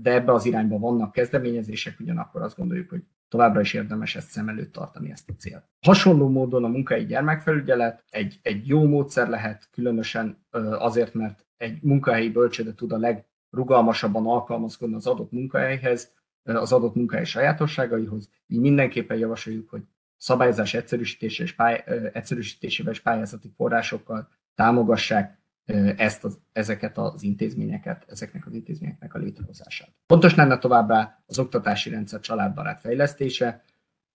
de ebbe az irányba vannak kezdeményezések, ugyanakkor azt gondoljuk, hogy továbbra is érdemes ezt szem előtt tartani ezt a célt. Hasonló módon a munkai gyermekfelügyelet egy, egy jó módszer lehet, különösen azért, mert egy munkahelyi bölcsőde tud a legrugalmasabban alkalmazkodni az adott munkahelyhez, az adott munkahely sajátosságaihoz. Így mindenképpen javasoljuk, hogy szabályozás egyszerűsítése és pály, egyszerűsítésével és pályázati forrásokkal támogassák ezt az, ezeket az intézményeket, ezeknek az intézményeknek a létrehozását. Fontos lenne továbbá az oktatási rendszer családbarát fejlesztése,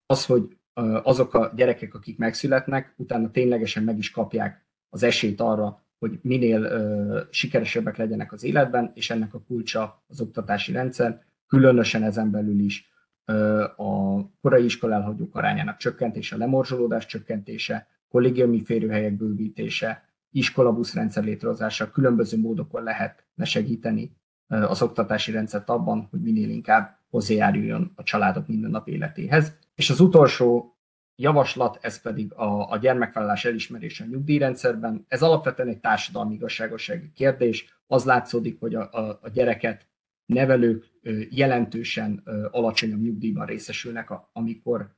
az, hogy azok a gyerekek, akik megszületnek, utána ténylegesen meg is kapják az esélyt arra, hogy minél uh, sikeresebbek legyenek az életben, és ennek a kulcsa az oktatási rendszer, különösen ezen belül is uh, a korai iskola elhagyók arányának csökkentése, a lemorzsolódás csökkentése, kollégiumi férőhelyek bővítése, iskolabuszrendszer létrehozása, különböző módokon lehet segíteni az oktatási rendszert abban, hogy minél inkább hozzájáruljon a családok mindennap életéhez. És az utolsó javaslat, ez pedig a, a gyermekvállalás elismerése a nyugdíjrendszerben. Ez alapvetően egy társadalmi igazságossági kérdés. Az látszódik, hogy a, a, a gyereket nevelők jelentősen alacsonyabb nyugdíjban részesülnek, amikor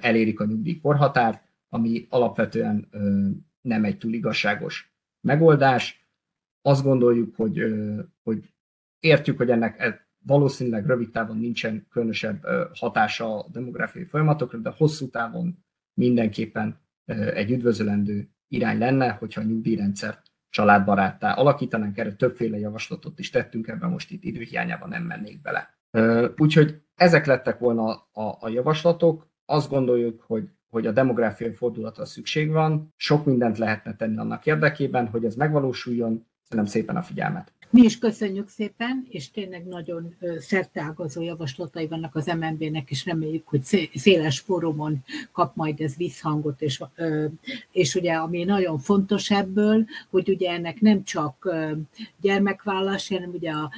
elérik a nyugdíjkorhatárt, ami alapvetően nem egy túl igazságos megoldás. Azt gondoljuk, hogy, hogy értjük, hogy ennek e, valószínűleg rövid távon nincsen különösebb hatása a demográfiai folyamatokra, de hosszú távon mindenképpen egy üdvözölendő irány lenne, hogyha a nyugdíjrendszer családbaráttá alakítanánk, erre többféle javaslatot is tettünk, ebben most itt időhiányában nem mennék bele. Úgyhogy ezek lettek volna a, a javaslatok. Azt gondoljuk, hogy hogy a demográfiai fordulatra szükség van, sok mindent lehetne tenni annak érdekében, hogy ez megvalósuljon. Köszönöm szépen a figyelmet! Mi is köszönjük szépen, és tényleg nagyon szerteágazó javaslatai vannak az MNB-nek, és reméljük, hogy széles fórumon kap majd ez visszhangot, és, és ugye ami nagyon fontos ebből, hogy ugye ennek nem csak gyermekvállás, hanem ugye a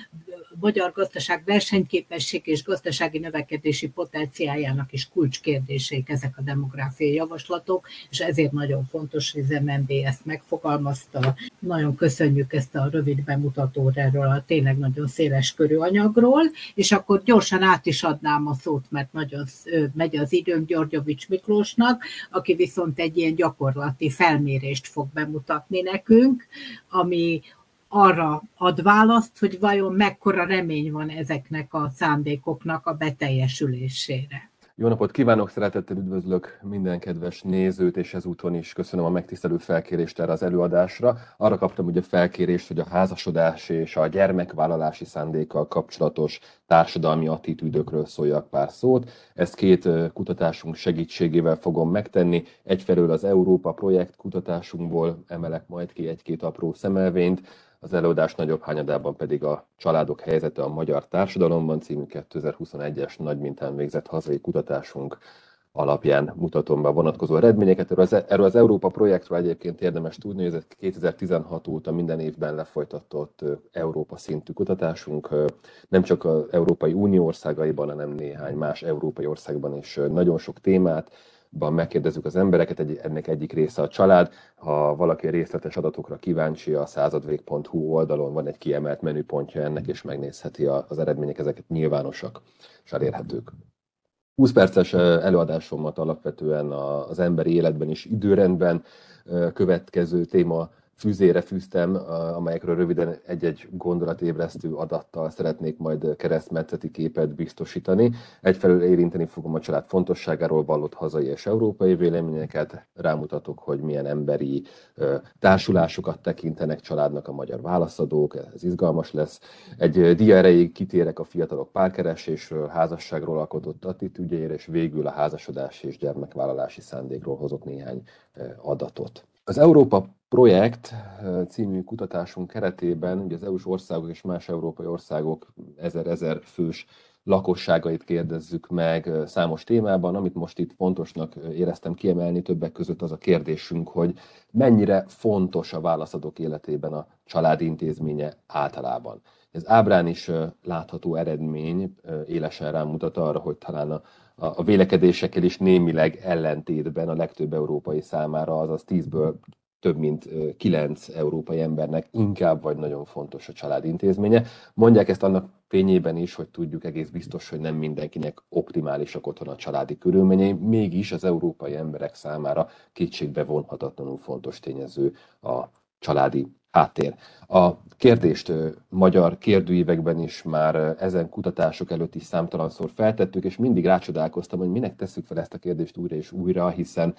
magyar gazdaság versenyképesség és gazdasági növekedési potenciáljának is kulcskérdéseik ezek a demográfiai javaslatok, és ezért nagyon fontos, hogy az MNB ezt megfogalmazta. Nagyon köszönjük ezt a rövid bemutatót erről a tényleg nagyon széles körű anyagról, és akkor gyorsan át is adnám a szót, mert nagyon megy az időm Györgyovics Miklósnak, aki viszont egy ilyen gyakorlati felmérést fog bemutatni nekünk, ami arra ad választ, hogy vajon mekkora remény van ezeknek a szándékoknak a beteljesülésére. Jó napot kívánok, szeretettel üdvözlök minden kedves nézőt, és ezúton is köszönöm a megtisztelő felkérést erre az előadásra. Arra kaptam ugye felkérést, hogy a házasodás és a gyermekvállalási szándékkal kapcsolatos társadalmi attitűdökről szóljak pár szót. Ezt két kutatásunk segítségével fogom megtenni. Egyfelől az Európa projekt kutatásunkból emelek majd ki egy-két apró szemelvényt, az előadás nagyobb hányadában pedig a Családok helyzete a magyar társadalomban című 2021-es nagy mintán végzett hazai kutatásunk alapján mutatom be a vonatkozó eredményeket. Erről az, erről az Európa projektről egyébként érdemes tudni, hogy ez 2016 óta minden évben lefolytatott Európa szintű kutatásunk, nem csak az Európai Unió országaiban, hanem néhány más európai országban is nagyon sok témát, ban megkérdezzük az embereket, egy, ennek egyik része a család. Ha valaki részletes adatokra kíváncsi, a századvég.hu oldalon van egy kiemelt menüpontja ennek, és megnézheti az eredmények, ezeket nyilvánosak és elérhetők. 20 perces előadásomat alapvetően az emberi életben is időrendben következő téma fűzére fűztem, amelyekről röviden egy-egy gondolatébresztő adattal szeretnék majd keresztmetszeti képet biztosítani. Egyfelől érinteni fogom a család fontosságáról vallott hazai és európai véleményeket, rámutatok, hogy milyen emberi társulásokat tekintenek családnak a magyar válaszadók, ez izgalmas lesz. Egy dia erejéig kitérek a fiatalok párkeresésről, házasságról alkotott attitűdjeire, és végül a házasodás és gyermekvállalási szándékról hozott néhány adatot. Az Európa projekt című kutatásunk keretében ugye az EU-s országok és más európai országok ezer-ezer fős lakosságait kérdezzük meg számos témában. Amit most itt fontosnak éreztem kiemelni többek között az a kérdésünk, hogy mennyire fontos a válaszadók életében a családi intézménye általában. Ez ábrán is látható eredmény élesen rámutat arra, hogy talán a, a vélekedésekkel is némileg ellentétben a legtöbb európai számára, azaz 10-ből több mint kilenc európai embernek inkább vagy nagyon fontos a család intézménye. Mondják ezt annak fényében is, hogy tudjuk egész biztos, hogy nem mindenkinek optimálisak otthon a családi körülményei, mégis az európai emberek számára kétségbe vonhatatlanul fontos tényező a családi háttér. A kérdést magyar kérdőívekben is már ezen kutatások előtt is számtalanszor feltettük, és mindig rácsodálkoztam, hogy minek tesszük fel ezt a kérdést újra és újra, hiszen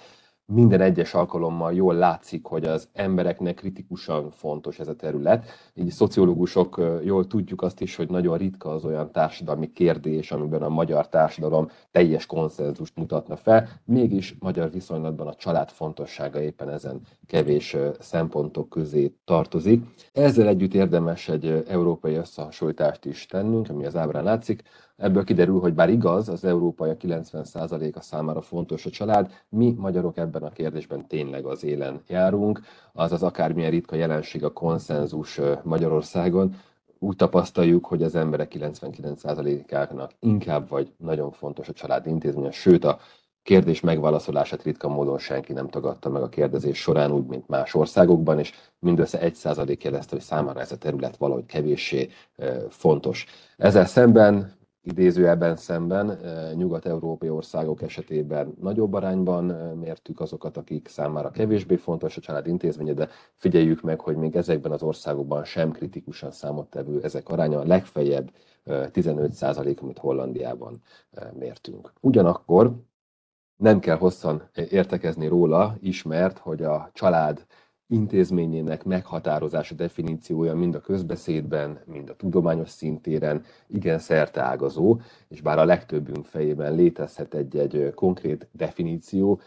minden egyes alkalommal jól látszik, hogy az embereknek kritikusan fontos ez a terület. Így szociológusok jól tudjuk azt is, hogy nagyon ritka az olyan társadalmi kérdés, amiben a magyar társadalom teljes konszenzust mutatna fel, mégis magyar viszonylatban a család fontossága éppen ezen kevés szempontok közé tartozik. Ezzel együtt érdemes egy európai összehasonlítást is tennünk, ami az ábrán látszik. Ebből kiderül, hogy bár igaz, az európai a 90%-a számára fontos a család, mi magyarok ebben a kérdésben tényleg az élen járunk, azaz akármilyen ritka jelenség a konszenzus Magyarországon, úgy tapasztaljuk, hogy az emberek 99%-ának inkább vagy nagyon fontos a család intézménye, sőt a kérdés megválaszolását ritka módon senki nem tagadta meg a kérdezés során, úgy, mint más országokban, és mindössze 1% jelezte, hogy számára ez a terület valahogy kevéssé fontos. Ezzel szemben idézőjelben szemben nyugat-európai országok esetében nagyobb arányban mértük azokat, akik számára kevésbé fontos a család intézménye, de figyeljük meg, hogy még ezekben az országokban sem kritikusan számottevő ezek aránya, legfeljebb 15% amit Hollandiában mértünk. Ugyanakkor nem kell hosszan értekezni róla, ismert, hogy a család intézményének meghatározása, definíciója mind a közbeszédben, mind a tudományos szintéren igen szerteágazó, és bár a legtöbbünk fejében létezhet egy-egy konkrét definíció,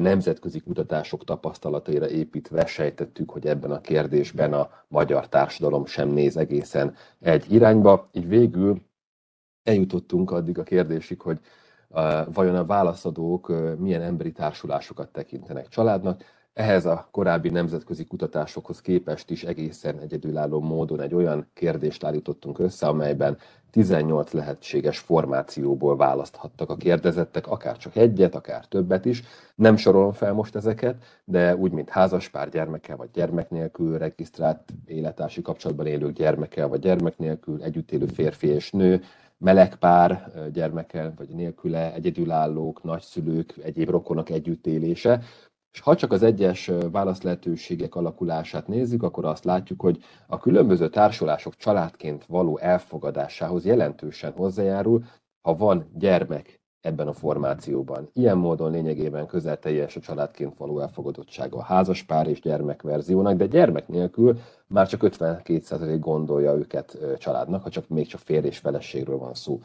nemzetközi kutatások tapasztalataira építve sejtettük, hogy ebben a kérdésben a magyar társadalom sem néz egészen egy irányba. Így végül eljutottunk addig a kérdésig, hogy vajon a válaszadók milyen emberi társulásokat tekintenek családnak. Ehhez a korábbi nemzetközi kutatásokhoz képest is egészen egyedülálló módon egy olyan kérdést állítottunk össze, amelyben 18 lehetséges formációból választhattak a kérdezettek, akár csak egyet, akár többet is. Nem sorolom fel most ezeket, de úgy, mint házaspár gyermekkel vagy gyermek nélkül, regisztrált életási kapcsolatban élők gyermekkel vagy gyermek nélkül, együtt élő férfi és nő, melegpár gyermekkel vagy nélküle, egyedülállók, nagyszülők, egyéb rokonok együttélése, és ha csak az egyes válasz lehetőségek alakulását nézzük, akkor azt látjuk, hogy a különböző társulások családként való elfogadásához jelentősen hozzájárul, ha van gyermek ebben a formációban. Ilyen módon lényegében közel teljes a családként való elfogadottsága a házaspár és gyermek verziónak, de gyermek nélkül már csak 52% gondolja őket családnak, ha csak még csak férj és feleségről van szó.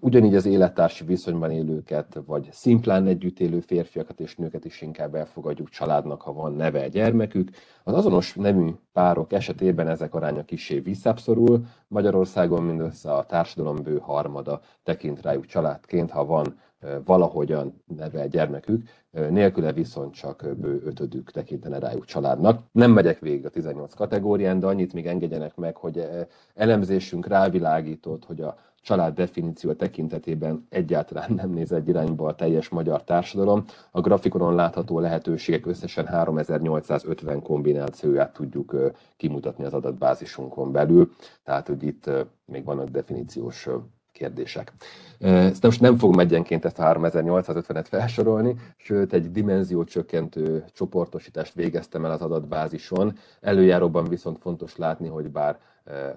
Ugyanígy az élettársi viszonyban élőket, vagy szimplán együtt élő férfiakat és nőket is inkább elfogadjuk családnak, ha van neve gyermekük. Az azonos nemű párok esetében ezek aránya kisé visszábbszorul. Magyarországon mindössze a társadalom bő harmada tekint rájuk családként, ha van valahogyan nevel gyermekük, nélküle viszont csak bő ötödük tekintene rájuk családnak. Nem megyek végig a 18 kategórián, de annyit még engedjenek meg, hogy elemzésünk rávilágított, hogy a család definíció tekintetében egyáltalán nem néz egy irányba a teljes magyar társadalom. A grafikonon látható lehetőségek összesen 3850 kombinációját tudjuk kimutatni az adatbázisunkon belül, tehát hogy itt még vannak definíciós kérdések. Ezt most nem fogom egyenként ezt a 3850-et felsorolni, sőt egy dimenziócsökkentő csoportosítást végeztem el az adatbázison. Előjáróban viszont fontos látni, hogy bár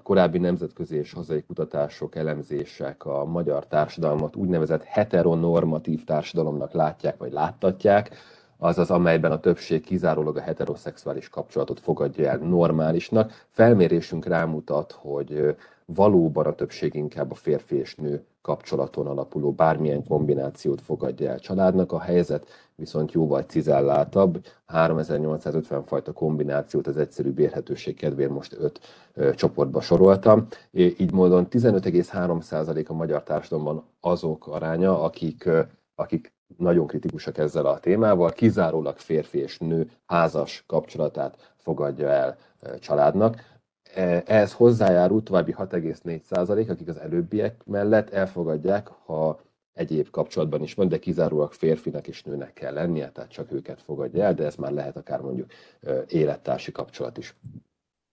korábbi nemzetközi és hazai kutatások, elemzések a magyar társadalmat úgynevezett heteronormatív társadalomnak látják, vagy láttatják, azaz amelyben a többség kizárólag a heteroszexuális kapcsolatot fogadja el normálisnak. Felmérésünk rámutat, hogy valóban a többség inkább a férfi és nő kapcsolaton alapuló bármilyen kombinációt fogadja el családnak. A helyzet viszont jóval cizelláltabb. 3850 fajta kombinációt az egyszerű bérhetőség kedvéért most öt ö, csoportba soroltam. Így módon 15,3% a magyar társadalomban azok aránya, akik, ö, akik nagyon kritikusak ezzel a témával, kizárólag férfi és nő házas kapcsolatát fogadja el családnak. E, ehhez hozzájárul további 6,4%, akik az előbbiek mellett elfogadják, ha egyéb kapcsolatban is van, de kizárólag férfinak és nőnek kell lennie, tehát csak őket fogadja el, de ez már lehet akár mondjuk élettársi kapcsolat is.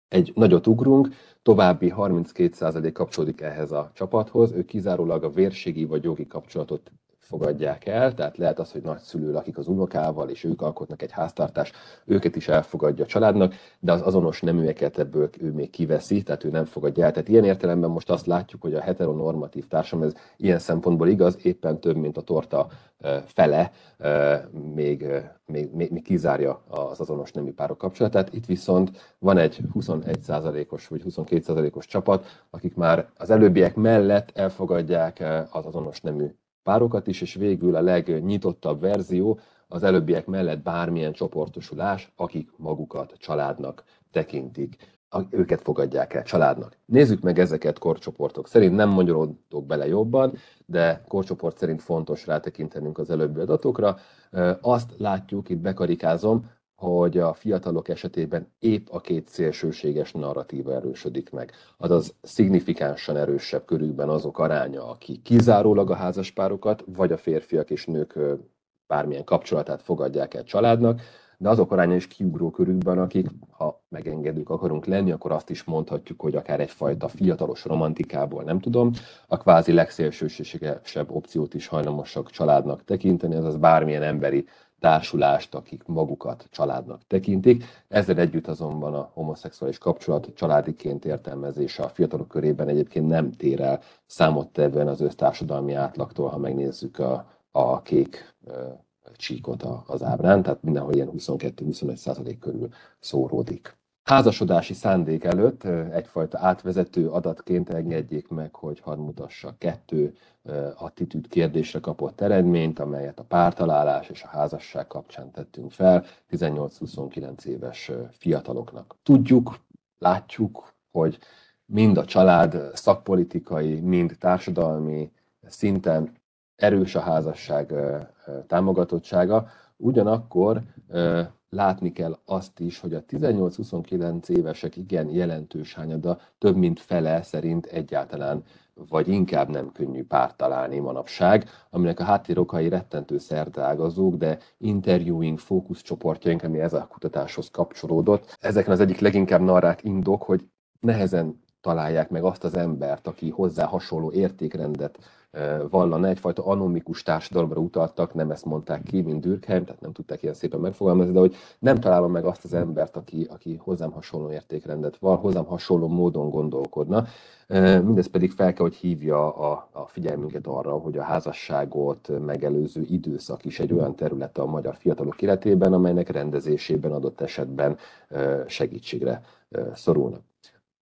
Egy nagyot ugrunk, további 32% kapcsolódik ehhez a csapathoz, ők kizárólag a vérségi vagy jogi kapcsolatot fogadják el, tehát lehet az, hogy nagyszülő lakik az unokával, és ők alkotnak egy háztartást, őket is elfogadja a családnak, de az azonos neműeket ebből ő még kiveszi, tehát ő nem fogadja el. Tehát ilyen értelemben most azt látjuk, hogy a heteronormatív társadalom ez ilyen szempontból igaz, éppen több, mint a torta fele még, még, még, még kizárja az azonos nemű párok kapcsolatát. Itt viszont van egy 21%-os vagy 22%-os csapat, akik már az előbbiek mellett elfogadják az azonos nemű párokat is, és végül a legnyitottabb verzió az előbbiek mellett bármilyen csoportosulás, akik magukat családnak tekintik. Őket fogadják el családnak. Nézzük meg ezeket korcsoportok szerint, nem magyarodok bele jobban, de korcsoport szerint fontos rátekintenünk az előbbi adatokra. Azt látjuk, itt bekarikázom, hogy a fiatalok esetében épp a két szélsőséges narratíva erősödik meg. Azaz szignifikánsan erősebb körükben azok aránya, akik kizárólag a házaspárokat, vagy a férfiak és nők bármilyen kapcsolatát fogadják el családnak, de azok aránya is kiugró körükben, akik, ha megengedők akarunk lenni, akkor azt is mondhatjuk, hogy akár egyfajta fiatalos romantikából, nem tudom, a kvázi legszélsőségesebb opciót is hajlamosak családnak tekinteni, azaz bármilyen emberi társulást, akik magukat családnak tekintik. Ezzel együtt azonban a homoszexuális kapcsolat családiként értelmezése a fiatalok körében egyébként nem tér el számottevően az össztársadalmi átlagtól, ha megnézzük a, a kék csíkot az ábrán, tehát mindenhol ilyen 22-21 százalék körül szóródik. Házasodási szándék előtt egyfajta átvezető adatként engedjék meg, hogy hadd mutassa kettő attitűd kérdésre kapott eredményt, amelyet a pártalálás és a házasság kapcsán tettünk fel 18-29 éves fiataloknak. Tudjuk, látjuk, hogy mind a család szakpolitikai, mind társadalmi szinten erős a házasság támogatottsága, Ugyanakkor látni kell azt is, hogy a 18-29 évesek igen jelentős hányada, több mint fele szerint egyáltalán vagy inkább nem könnyű párt találni manapság, aminek a háttérokai rettentő szerteágazók, de interviewing fókuszcsoportjaink, ami ez a kutatáshoz kapcsolódott. Ezeken az egyik leginkább narrát indok, hogy nehezen találják meg azt az embert, aki hozzá hasonló értékrendet vallana, egyfajta anomikus társadalomra utaltak, nem ezt mondták ki, mint Dürkheim, tehát nem tudták ilyen szépen megfogalmazni, de hogy nem találom meg azt az embert, aki, aki hozzám hasonló értékrendet val, hozzám hasonló módon gondolkodna. Mindez pedig fel kell, hogy hívja a, a figyelmünket arra, hogy a házasságot megelőző időszak is egy olyan terület a magyar fiatalok életében, amelynek rendezésében adott esetben segítségre szorulnak.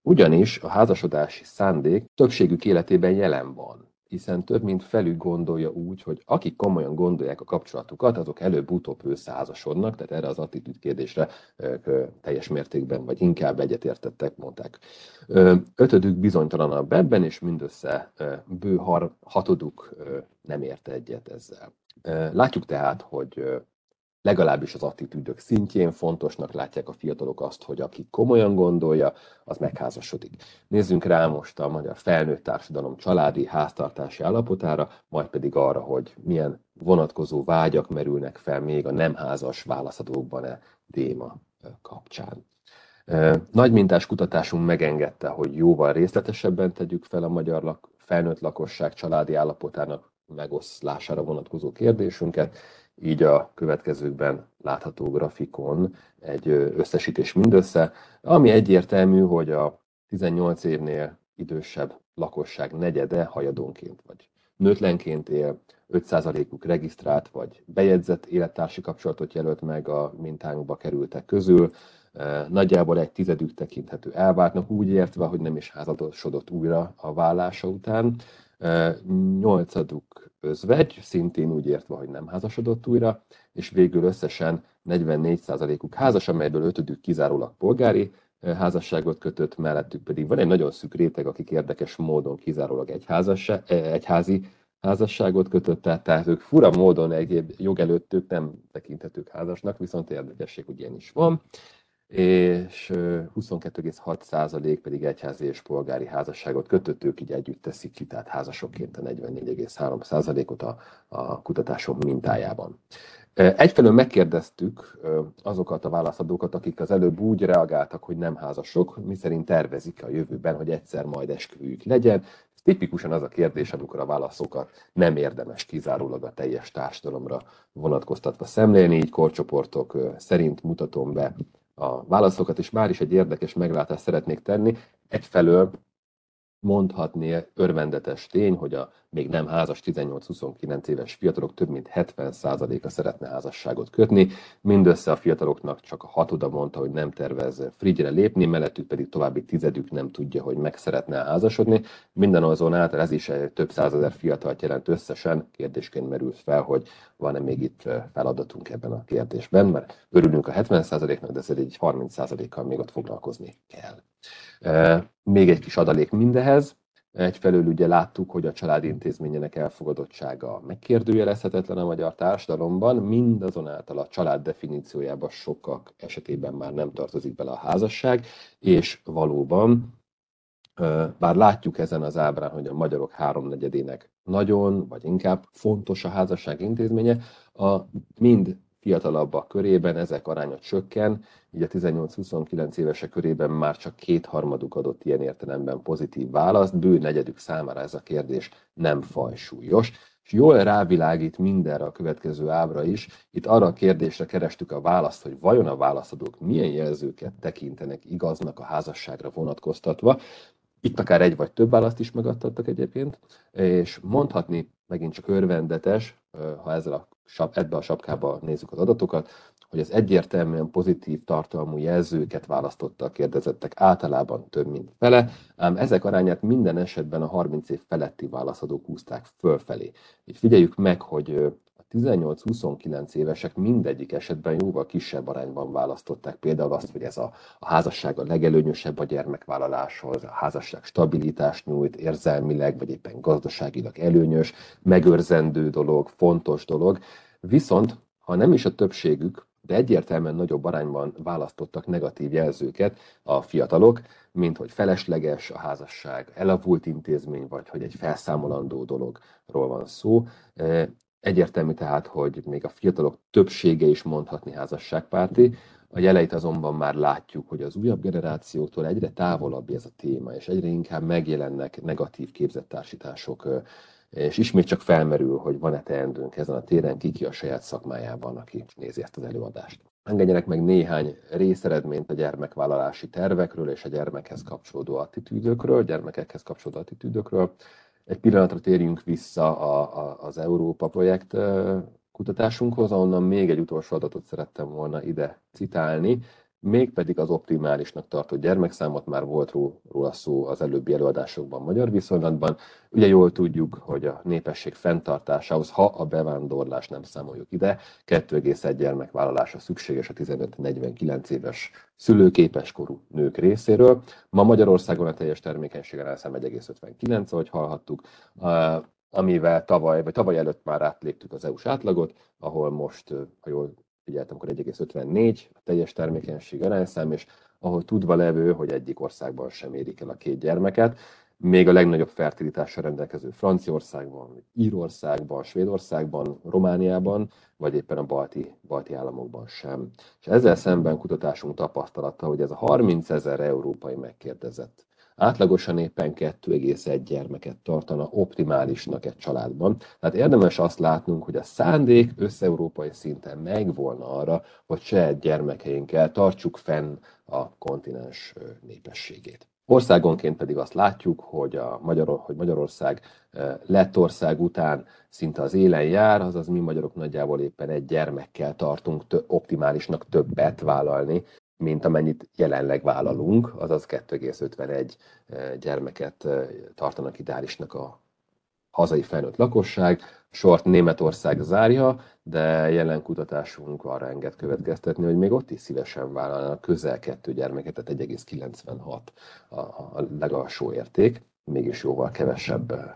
Ugyanis a házasodási szándék többségük életében jelen van hiszen több mint felük gondolja úgy, hogy akik komolyan gondolják a kapcsolatukat, azok előbb-utóbb összeházasodnak, tehát erre az attitűd kérdésre teljes mértékben, vagy inkább egyetértettek, mondták. Ötödük bizonytalanabb ebben, és mindössze bő hatoduk nem érte egyet ezzel. Látjuk tehát, hogy legalábbis az attitűdök szintjén fontosnak látják a fiatalok azt, hogy aki komolyan gondolja, az megházasodik. Nézzünk rá most a magyar felnőtt társadalom családi háztartási állapotára, majd pedig arra, hogy milyen vonatkozó vágyak merülnek fel még a nem házas válaszadókban-e téma kapcsán. Nagy mintás kutatásunk megengedte, hogy jóval részletesebben tegyük fel a magyar lak- felnőtt lakosság családi állapotának megoszlására vonatkozó kérdésünket, így a következőkben látható grafikon egy összesítés mindössze, ami egyértelmű, hogy a 18 évnél idősebb lakosság negyede hajadonként vagy nőtlenként él, 5%-uk regisztrált vagy bejegyzett élettársi kapcsolatot jelölt meg a mintánkba kerültek közül, nagyjából egy tizedük tekinthető elváltnak, úgy értve, hogy nem is házadosodott újra a vállása után, nyolcaduk özvegy, szintén úgy értve, hogy nem házasodott újra, és végül összesen 44%-uk házas, amelyből ötödük kizárólag polgári házasságot kötött, mellettük pedig van egy nagyon szűk réteg, akik érdekes módon kizárólag egy egyházi házasságot kötött, tehát ők fura módon egyéb jog előtt ők nem tekinthetők házasnak, viszont érdekesség, ilyen is van és 22,6% pedig egyházi és polgári házasságot kötött, ők így együtt teszik ki, tehát házasokként a 44,3%-ot a, a kutatásom mintájában. Egyfelől megkérdeztük azokat a válaszadókat, akik az előbb úgy reagáltak, hogy nem házasok, miszerint tervezik a jövőben, hogy egyszer majd esküvőjük legyen. Ez tipikusan az a kérdés, amikor a válaszokat nem érdemes kizárólag a teljes társadalomra vonatkoztatva szemlélni, így korcsoportok szerint mutatom be a válaszokat, és már is egy érdekes meglátást szeretnék tenni. Egyfelől mondhatni örvendetes tény, hogy a még nem házas 18-29 éves fiatalok több mint 70%-a szeretne házasságot kötni. Mindössze a fiataloknak csak a hatoda mondta, hogy nem tervez frigyre lépni, mellettük pedig további tizedük nem tudja, hogy meg szeretne házasodni. Minden azonáltal ez is több százezer fiatalt jelent összesen. Kérdésként merült fel, hogy van-e még itt feladatunk ebben a kérdésben, mert örülünk a 70%-nak, de ez egy 30%-kal még ott foglalkozni kell. Még egy kis adalék mindehez. Egyfelől ugye láttuk, hogy a család intézményének elfogadottsága megkérdőjelezhetetlen a magyar társadalomban, mindazonáltal a család definíciójában sokak esetében már nem tartozik bele a házasság, és valóban, bár látjuk ezen az ábrán, hogy a magyarok háromnegyedének nagyon, vagy inkább fontos a házasság intézménye, a mind fiatalabbak körében ezek aránya csökken, így a 18-29 évesek körében már csak kétharmaduk adott ilyen értelemben pozitív választ, bő negyedük számára ez a kérdés nem fajsúlyos, és jól rávilágít mindenre a következő ábra is. Itt arra a kérdésre kerestük a választ, hogy vajon a válaszadók milyen jelzőket tekintenek igaznak a házasságra vonatkoztatva. Itt akár egy vagy több választ is megadtattak egyébként, és mondhatni megint csak örvendetes, ha ezzel a, ebbe a sapkába nézzük az adatokat, hogy az egyértelműen pozitív tartalmú jelzőket választotta a kérdezettek általában több mint fele, ám ezek arányát minden esetben a 30 év feletti válaszadók húzták fölfelé. Így figyeljük meg, hogy 18-29 évesek mindegyik esetben jóval kisebb arányban választották például azt, hogy ez a, a házasság a legelőnyösebb a gyermekvállaláshoz, a házasság stabilitást nyújt, érzelmileg vagy éppen gazdaságilag előnyös, megőrzendő dolog, fontos dolog. Viszont ha nem is a többségük, de egyértelműen nagyobb arányban választottak negatív jelzőket a fiatalok, mint hogy felesleges a házasság, elavult intézmény, vagy hogy egy felszámolandó dologról van szó. Egyértelmű tehát, hogy még a fiatalok többsége is mondhatni házasságpárti, a jeleit azonban már látjuk, hogy az újabb generációtól egyre távolabb ez a téma, és egyre inkább megjelennek negatív képzettársítások, és ismét csak felmerül, hogy van-e teendőnk ezen a téren, ki ki a saját szakmájában, aki nézi ezt az előadást. Engedjenek meg néhány részeredményt a gyermekvállalási tervekről és a gyermekhez kapcsolódó attitűdökről, gyermekekhez kapcsolódó attitűdökről. Egy pillanatra térjünk vissza a, a, az Európa projekt kutatásunkhoz, ahonnan még egy utolsó adatot szerettem volna ide citálni, mégpedig az optimálisnak tartott gyermekszámot, már volt róla szó az előbbi előadásokban magyar viszonylatban. Ugye jól tudjuk, hogy a népesség fenntartásához, ha a bevándorlás nem számoljuk ide, 2,1 gyermekvállalása szükséges a 15-49 éves szülőképes korú nők részéről. Ma Magyarországon a teljes termékenység arányszám 1,59, ahogy hallhattuk, amivel tavaly, vagy tavaly előtt már átléptük az EU-s átlagot, ahol most, ha jól figyeltem, akkor 1,54 a teljes termékenység arányszám, és ahol tudva levő, hogy egyik országban sem érik el a két gyermeket, még a legnagyobb fertilitással rendelkező Franciaországban, Írországban, Svédországban, Romániában, vagy éppen a balti, balti államokban sem. És ezzel szemben kutatásunk tapasztalata, hogy ez a 30 ezer európai megkérdezett átlagosan éppen 2,1 gyermeket tartana optimálisnak egy családban. Tehát érdemes azt látnunk, hogy a szándék összeurópai szinten megvolna arra, hogy saját gyermekeinkkel tartsuk fenn a kontinens népességét. Országonként pedig azt látjuk, hogy, a Magyar, hogy Magyarország Lettország után szinte az élen jár, azaz mi magyarok nagyjából éppen egy gyermekkel tartunk optimálisnak többet vállalni, mint amennyit jelenleg vállalunk, azaz 2,51 eh, gyermeket eh, tartanak ideálisnak a hazai felnőtt lakosság. Sort Németország zárja, de jelen kutatásunk arra enged következtetni, hogy még ott is szívesen vállalnak közel kettő gyermeket, tehát 1,96 a, a legalsó érték, mégis jóval kevesebb, eh,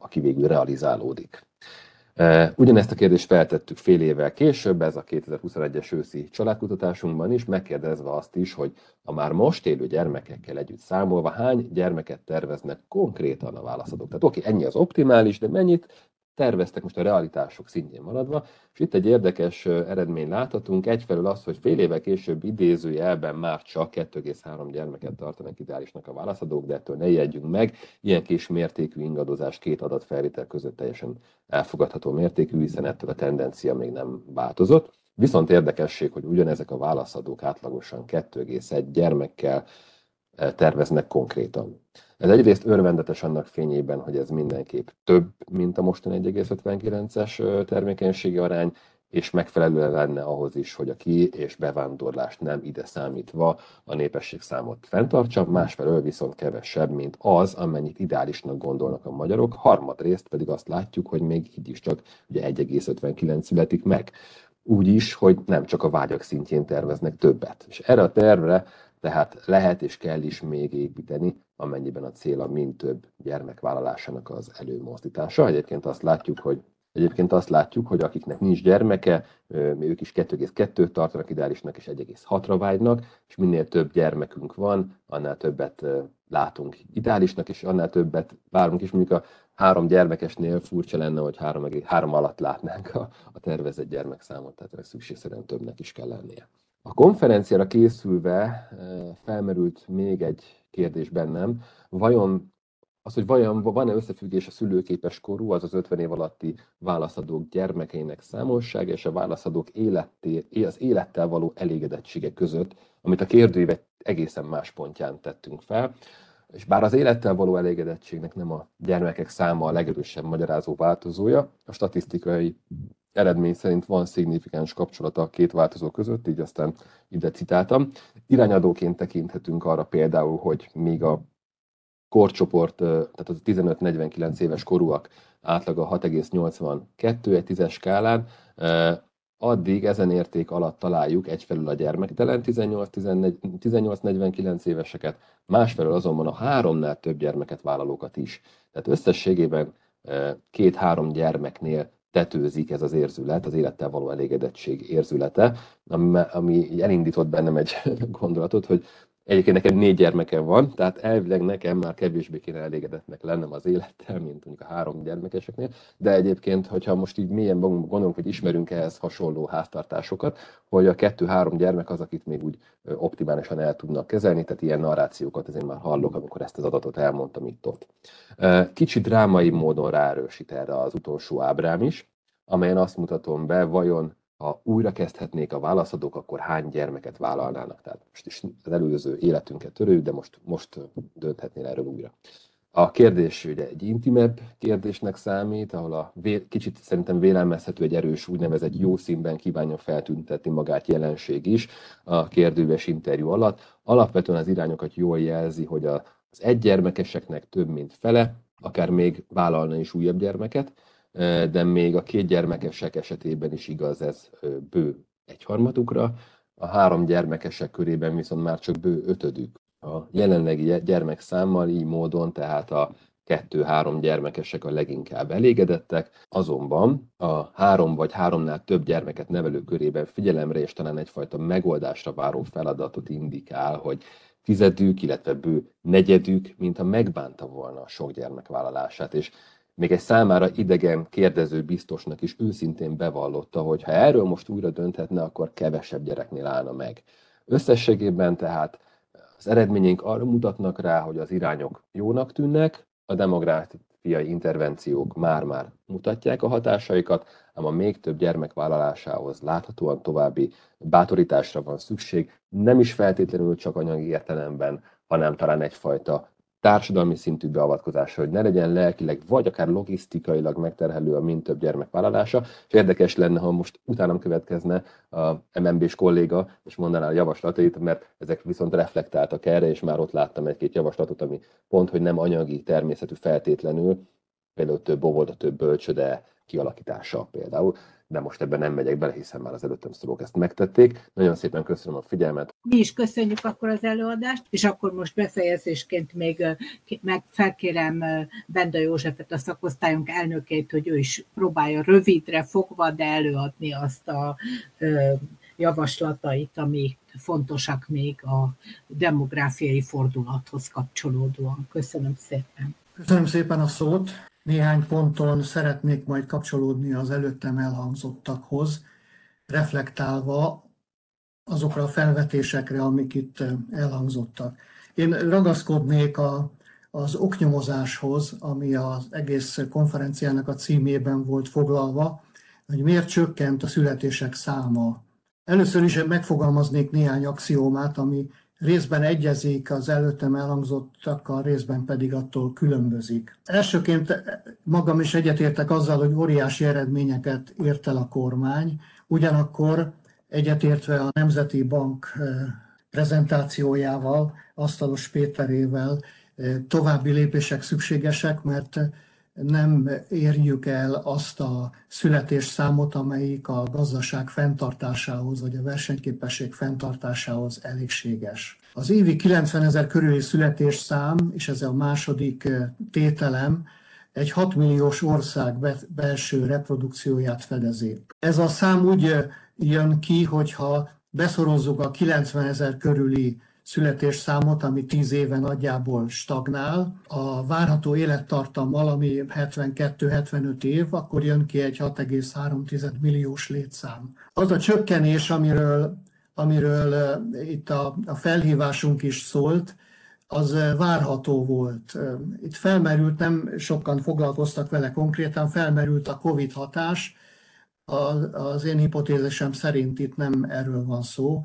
aki végül realizálódik. Ugyanezt a kérdést feltettük fél évvel később, ez a 2021-es őszi családkutatásunkban is, megkérdezve azt is, hogy a már most élő gyermekekkel együtt számolva hány gyermeket terveznek konkrétan a válaszadók. Tehát oké, ennyi az optimális, de mennyit terveztek most a realitások szintjén maradva, és itt egy érdekes eredmény láthatunk, egyfelől az, hogy fél éve később idézőjelben már csak 2,3 gyermeket tartanak ideálisnak a válaszadók, de ettől ne jegyünk meg, ilyen kis mértékű ingadozás két adatfelvétel között teljesen elfogadható mértékű, hiszen ettől a tendencia még nem változott. Viszont érdekesség, hogy ugyanezek a válaszadók átlagosan 2,1 gyermekkel terveznek konkrétan. Ez egyrészt örvendetes annak fényében, hogy ez mindenképp több, mint a mostani 1,59-es termékenységi arány, és megfelelő lenne ahhoz is, hogy a ki- és bevándorlást nem ide számítva a népesség számot fenntartsa, másfelől viszont kevesebb, mint az, amennyit ideálisnak gondolnak a magyarok, harmadrészt pedig azt látjuk, hogy még így is csak ugye 1,59 születik meg. Úgy is, hogy nem csak a vágyak szintjén terveznek többet. És erre a tervre tehát lehet és kell is még építeni, amennyiben a cél a mind több gyermek vállalásának az előmozdítása. Egyébként azt látjuk, hogy Egyébként azt látjuk, hogy akiknek nincs gyermeke, ők is 2,2 tartanak ideálisnak, és 1,6-ra vágynak, és minél több gyermekünk van, annál többet látunk ideálisnak, és annál többet várunk is. Mondjuk a három gyermekesnél furcsa lenne, hogy három, három alatt látnánk a, a tervezett gyermekszámot, tehát szükségszerűen többnek is kell lennie. A konferenciára készülve felmerült még egy kérdés bennem, vajon az, hogy vajon van-e összefüggés a szülőképes korú, az az 50 év alatti válaszadók gyermekeinek számossága és a válaszadók életté, az élettel való elégedettsége között, amit a kérdőívet egészen más pontján tettünk fel. És bár az élettel való elégedettségnek nem a gyermekek száma a legerősebb magyarázó változója, a statisztikai eredmény szerint van szignifikáns kapcsolata a két változó között, így aztán ide citáltam. Irányadóként tekinthetünk arra például, hogy míg a korcsoport, tehát az 15-49 éves korúak átlaga 6,82 egy tízes skálán, addig ezen érték alatt találjuk egyfelül a gyermektelen 18-49 éveseket, másfelől azonban a háromnál több gyermeket vállalókat is. Tehát összességében két-három gyermeknél tetőzik ez az érzület, az élettel való elégedettség érzülete, ami, ami elindított bennem egy *laughs* gondolatot, hogy Egyébként nekem négy gyermekem van, tehát elvileg nekem már kevésbé kéne elégedetnek lennem az élettel, mint mondjuk a három gyermekeseknél, de egyébként, hogyha most így mélyen gondolunk, hogy ismerünk ehhez hasonló háztartásokat, hogy a kettő-három gyermek az, akit még úgy optimálisan el tudnak kezelni, tehát ilyen narrációkat azért már hallok, amikor ezt az adatot elmondtam itt-ott. Kicsit drámai módon ráerősít erre az utolsó ábrám is, amelyen azt mutatom be, vajon ha újra kezdhetnék a válaszadók, akkor hány gyermeket vállalnának? Tehát most is az előző életünket törő, de most, most dönthetnél erről újra. A kérdés ugye egy intimebb kérdésnek számít, ahol a kicsit szerintem vélelmezhető egy erős úgynevezett jó színben kívánja feltüntetni magát jelenség is a kérdőves interjú alatt. Alapvetően az irányokat jól jelzi, hogy az egygyermekeseknek több mint fele, akár még vállalna is újabb gyermeket, de még a két gyermekesek esetében is igaz ez bő egyharmadukra, a három gyermekesek körében viszont már csak bő ötödük. A jelenlegi gyermek számmal így módon, tehát a kettő-három gyermekesek a leginkább elégedettek, azonban a három vagy háromnál több gyermeket nevelő körében figyelemre és talán egyfajta megoldásra váró feladatot indikál, hogy tizedük, illetve bő negyedük, mint a megbánta volna a sok gyermek vállalását, és még egy számára idegen kérdező biztosnak is őszintén bevallotta, hogy ha erről most újra dönthetne, akkor kevesebb gyereknél állna meg. Összességében tehát az eredményeink arra mutatnak rá, hogy az irányok jónak tűnnek, a demográfiai intervenciók már-már mutatják a hatásaikat, ám a még több gyermek vállalásához láthatóan további bátorításra van szükség, nem is feltétlenül csak anyagi értelemben, hanem talán egyfajta társadalmi szintű beavatkozásra, hogy ne legyen lelkileg, vagy akár logisztikailag megterhelő a mind több gyermek vállalása, és érdekes lenne, ha most utánam következne a MNB-s kolléga, és mondaná a javaslatait, mert ezek viszont reflektáltak erre, és már ott láttam egy-két javaslatot, ami pont, hogy nem anyagi természetű feltétlenül, például több óvoda, több bölcsöde kialakítása például de most ebben nem megyek bele, hiszen már az előttem szólók ezt megtették. Nagyon szépen köszönöm a figyelmet. Mi is köszönjük akkor az előadást, és akkor most befejezésként még meg felkérem Benda Józsefet, a szakosztályunk elnökét, hogy ő is próbálja rövidre fogva, de előadni azt a javaslatait, amik fontosak még a demográfiai fordulathoz kapcsolódóan. Köszönöm szépen. Köszönöm szépen a szót. Néhány ponton szeretnék majd kapcsolódni az előttem elhangzottakhoz, reflektálva azokra a felvetésekre, amik itt elhangzottak. Én ragaszkodnék a, az oknyomozáshoz, ami az egész konferenciának a címében volt foglalva, hogy miért csökkent a születések száma. Először is megfogalmaznék néhány axiómát, ami részben egyezik az előttem elhangzottakkal, részben pedig attól különbözik. Elsőként magam is egyetértek azzal, hogy óriási eredményeket ért el a kormány, ugyanakkor egyetértve a Nemzeti Bank eh, prezentációjával, Asztalos Péterével eh, további lépések szükségesek, mert nem érjük el azt a születésszámot, amelyik a gazdaság fenntartásához, vagy a versenyképesség fenntartásához elégséges. Az évi 90 ezer körüli születésszám, és ez a második tételem, egy 6 milliós ország belső reprodukcióját fedezi. Ez a szám úgy jön ki, hogyha beszorozzuk a 90 ezer körüli születésszámot, ami 10 éve nagyjából stagnál. A várható élettartammal, ami 72-75 év, akkor jön ki egy 6,3 milliós létszám. Az a csökkenés, amiről, amiről itt a, a felhívásunk is szólt, az várható volt. Itt felmerült, nem sokan foglalkoztak vele konkrétan, felmerült a COVID hatás. Az én hipotézisem szerint itt nem erről van szó,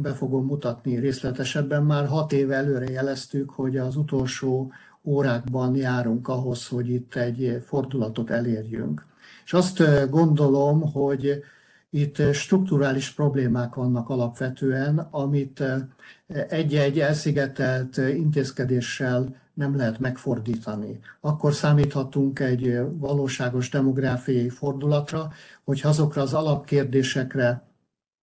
be fogom mutatni részletesebben. Már hat éve előre jeleztük, hogy az utolsó órákban járunk ahhoz, hogy itt egy fordulatot elérjünk. És azt gondolom, hogy itt strukturális problémák vannak alapvetően, amit egy-egy elszigetelt intézkedéssel nem lehet megfordítani. Akkor számíthatunk egy valóságos demográfiai fordulatra, hogy azokra az alapkérdésekre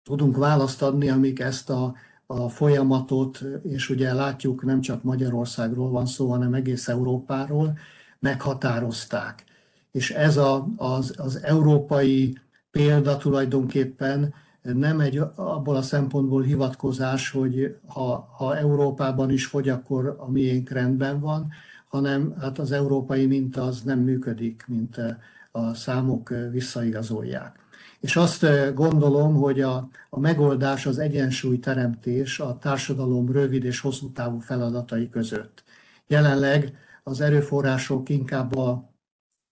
tudunk választ adni, amik ezt a, a folyamatot, és ugye látjuk, nem csak Magyarországról van szó, hanem egész Európáról, meghatározták. és ez a, az, az európai példa tulajdonképpen nem egy abból a szempontból hivatkozás, hogy ha, ha Európában is fogy, akkor a miénk rendben van, hanem hát az európai minta az nem működik, mint a számok visszaigazolják. És azt gondolom, hogy a, a megoldás az egyensúlyteremtés a társadalom rövid és hosszú távú feladatai között. Jelenleg az erőforrások inkább a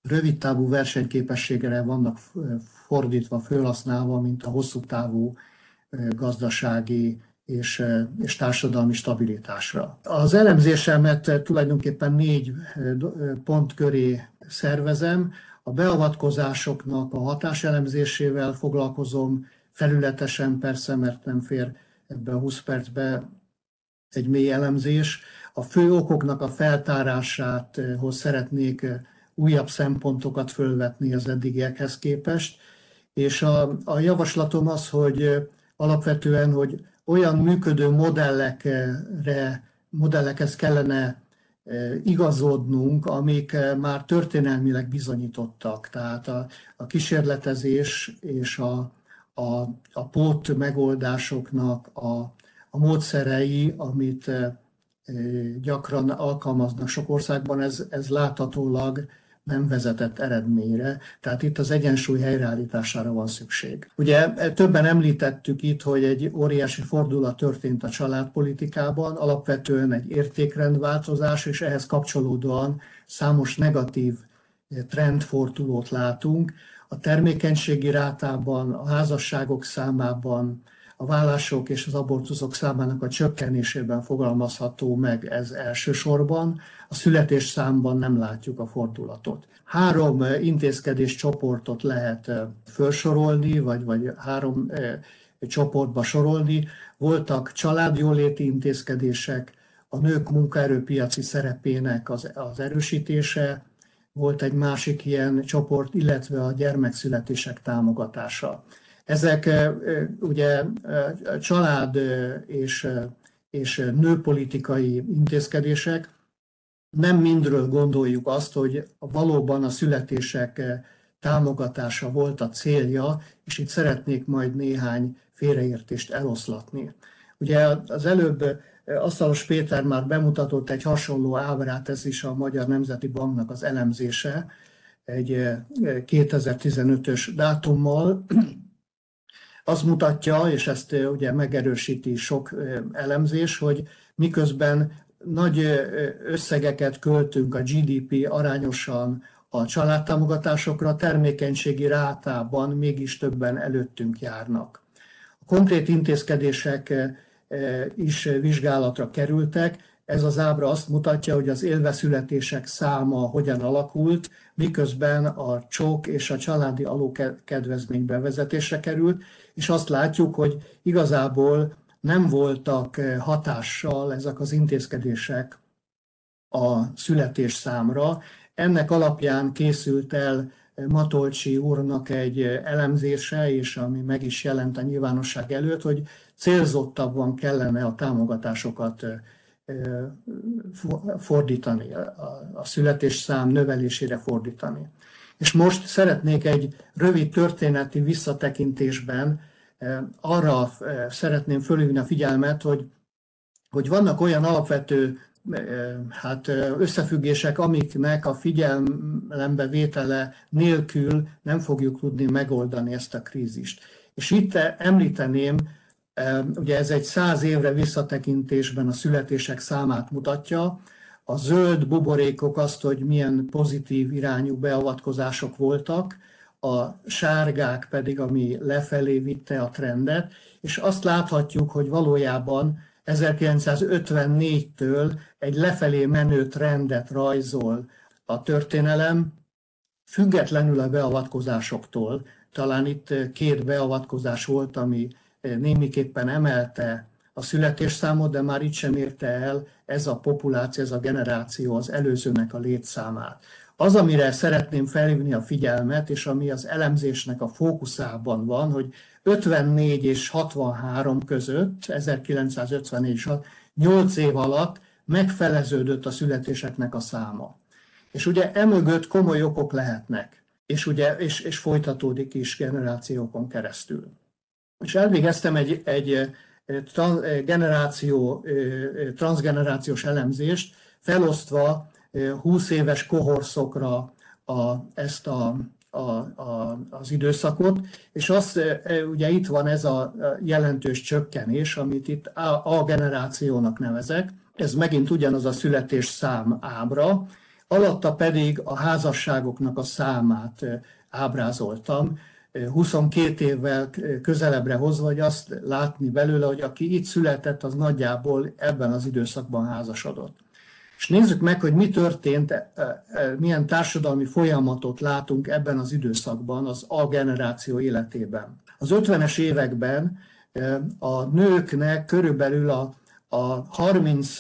rövid távú versenyképességre vannak fordítva, felhasználva, mint a hosszú távú gazdasági és, és társadalmi stabilitásra. Az elemzésemet tulajdonképpen négy pont köré szervezem. A beavatkozásoknak a hatáselemzésével foglalkozom, felületesen persze, mert nem fér ebbe a 20 percbe egy mély elemzés. A fő okoknak a feltárásához szeretnék újabb szempontokat fölvetni az eddigiekhez képest, és a, a javaslatom az, hogy alapvetően, hogy olyan működő modellekre, modellekhez kellene igazodnunk, amik már történelmileg bizonyítottak. Tehát a, a kísérletezés és a, a, a pót megoldásoknak a, a módszerei, amit gyakran alkalmaznak sok országban, ez, ez láthatólag nem vezetett eredményre, tehát itt az egyensúly helyreállítására van szükség. Ugye többen említettük itt, hogy egy óriási fordulat történt a családpolitikában, alapvetően egy értékrendváltozás, és ehhez kapcsolódóan számos negatív trendfordulót látunk. A termékenységi rátában, a házasságok számában, a vállások és az abortuszok számának a csökkenésében fogalmazható meg ez elsősorban. A születés számban nem látjuk a fordulatot. Három eh, intézkedés csoportot lehet eh, felsorolni, vagy, vagy három eh, csoportba sorolni. Voltak családjóléti intézkedések, a nők munkaerőpiaci szerepének az, az erősítése, volt egy másik ilyen csoport, illetve a gyermekszületések támogatása. Ezek ugye család és, és nőpolitikai intézkedések, nem mindről gondoljuk azt, hogy valóban a születések támogatása volt a célja, és itt szeretnék majd néhány félreértést eloszlatni. Ugye az előbb Asztalos Péter már bemutatott egy hasonló ábrát, ez is a Magyar Nemzeti Banknak az elemzése, egy 2015-ös dátummal, az mutatja, és ezt ugye megerősíti sok elemzés, hogy miközben nagy összegeket költünk a GDP arányosan a családtámogatásokra, termékenységi rátában mégis többen előttünk járnak. A konkrét intézkedések is vizsgálatra kerültek, ez az ábra azt mutatja, hogy az élveszületések száma hogyan alakult, miközben a csók és a családi alókedvezmény bevezetésre került, és azt látjuk, hogy igazából nem voltak eh, hatással ezek az intézkedések a születés számra. Ennek alapján készült el eh, Matolcsi úrnak egy eh, elemzése, és ami meg is jelent a nyilvánosság előtt, hogy célzottabban kellene a támogatásokat fordítani, a születésszám növelésére fordítani. És most szeretnék egy rövid történeti visszatekintésben arra szeretném fölhívni a figyelmet, hogy, hogy vannak olyan alapvető hát összefüggések, amiknek a figyelembe vétele nélkül nem fogjuk tudni megoldani ezt a krízist. És itt említeném, ugye ez egy száz évre visszatekintésben a születések számát mutatja, a zöld buborékok azt, hogy milyen pozitív irányú beavatkozások voltak, a sárgák pedig, ami lefelé vitte a trendet, és azt láthatjuk, hogy valójában 1954-től egy lefelé menő trendet rajzol a történelem, függetlenül a beavatkozásoktól. Talán itt két beavatkozás volt, ami némiképpen emelte a születésszámot, de már itt sem érte el ez a populáció, ez a generáció az előzőnek a létszámát. Az, amire szeretném felhívni a figyelmet, és ami az elemzésnek a fókuszában van, hogy 54 és 63 között, 1954 és 8 év alatt megfeleződött a születéseknek a száma. És ugye emögött komoly okok lehetnek, és, ugye, és, és folytatódik is generációkon keresztül. És elvégeztem egy, egy generáció, transgenerációs elemzést, felosztva 20 éves kohorszokra a, ezt a, a, a, az időszakot, és az, ugye itt van ez a jelentős csökkenés, amit itt A, a generációnak nevezek, ez megint ugyanaz a születés szám ábra, alatta pedig a házasságoknak a számát ábrázoltam, 22 évvel közelebbre hozva, hogy azt látni belőle, hogy aki itt született, az nagyjából ebben az időszakban házasodott. És nézzük meg, hogy mi történt, e, e, milyen társadalmi folyamatot látunk ebben az időszakban, az A generáció életében. Az 50-es években e, a nőknek körülbelül a, a 30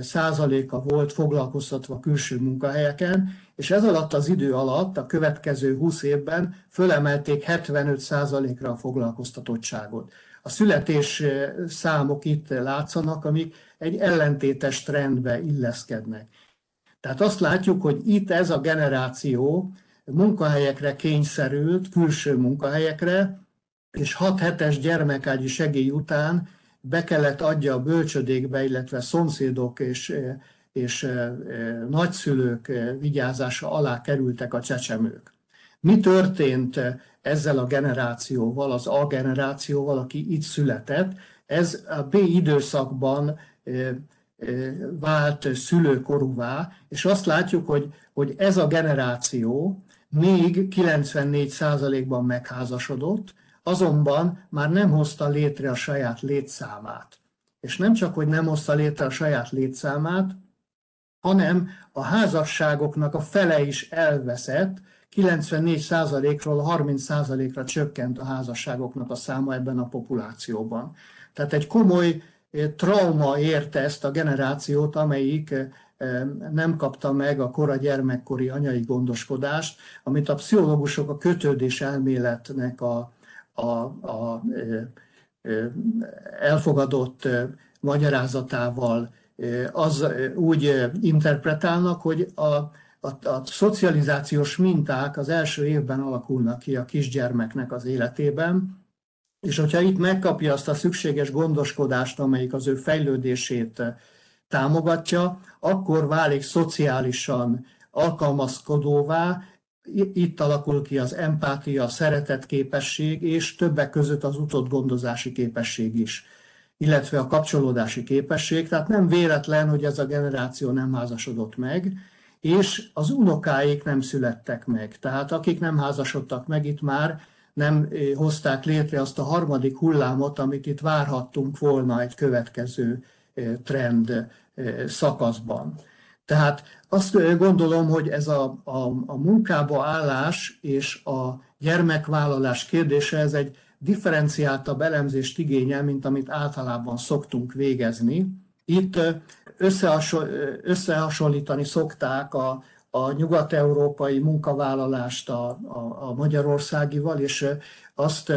százaléka volt foglalkoztatva külső munkahelyeken, és ez alatt az idő alatt, a következő 20 évben fölemelték 75 százalékra a foglalkoztatottságot. A születés számok itt látszanak, amik egy ellentétes trendbe illeszkednek. Tehát azt látjuk, hogy itt ez a generáció munkahelyekre kényszerült, külső munkahelyekre, és 6 hetes gyermekágyi segély után be kellett adja a bölcsödékbe, illetve szomszédok és, és nagyszülők vigyázása alá kerültek a csecsemők. Mi történt ezzel a generációval, az A generációval, aki itt született? Ez a B időszakban vált szülőkorúvá, és azt látjuk, hogy, hogy ez a generáció még 94%-ban megházasodott, azonban már nem hozta létre a saját létszámát. És nem csak, hogy nem hozta létre a saját létszámát, hanem a házasságoknak a fele is elveszett, 94%-ról 30%-ra csökkent a házasságoknak a száma ebben a populációban. Tehát egy komoly trauma érte ezt a generációt, amelyik nem kapta meg a kora gyermekkori anyai gondoskodást, amit a pszichológusok a kötődés elméletnek a, a, a elfogadott magyarázatával az úgy interpretálnak, hogy a, a, a szocializációs minták az első évben alakulnak ki a kisgyermeknek az életében, és hogyha itt megkapja azt a szükséges gondoskodást, amelyik az ő fejlődését támogatja, akkor válik szociálisan alkalmazkodóvá, itt alakul ki az empátia, a szeretet képesség, és többek között az utott gondozási képesség is, illetve a kapcsolódási képesség. Tehát nem véletlen, hogy ez a generáció nem házasodott meg, és az unokáik nem születtek meg. Tehát akik nem házasodtak meg, itt már nem hozták létre azt a harmadik hullámot, amit itt várhattunk volna egy következő trend szakaszban. Tehát azt gondolom, hogy ez a, a, a munkába állás és a gyermekvállalás kérdése, ez egy differenciáltabb elemzést igényel, mint amit általában szoktunk végezni. Itt összehasonlítani szokták a, a nyugat-európai munkavállalást a, a, a magyarországival, és azt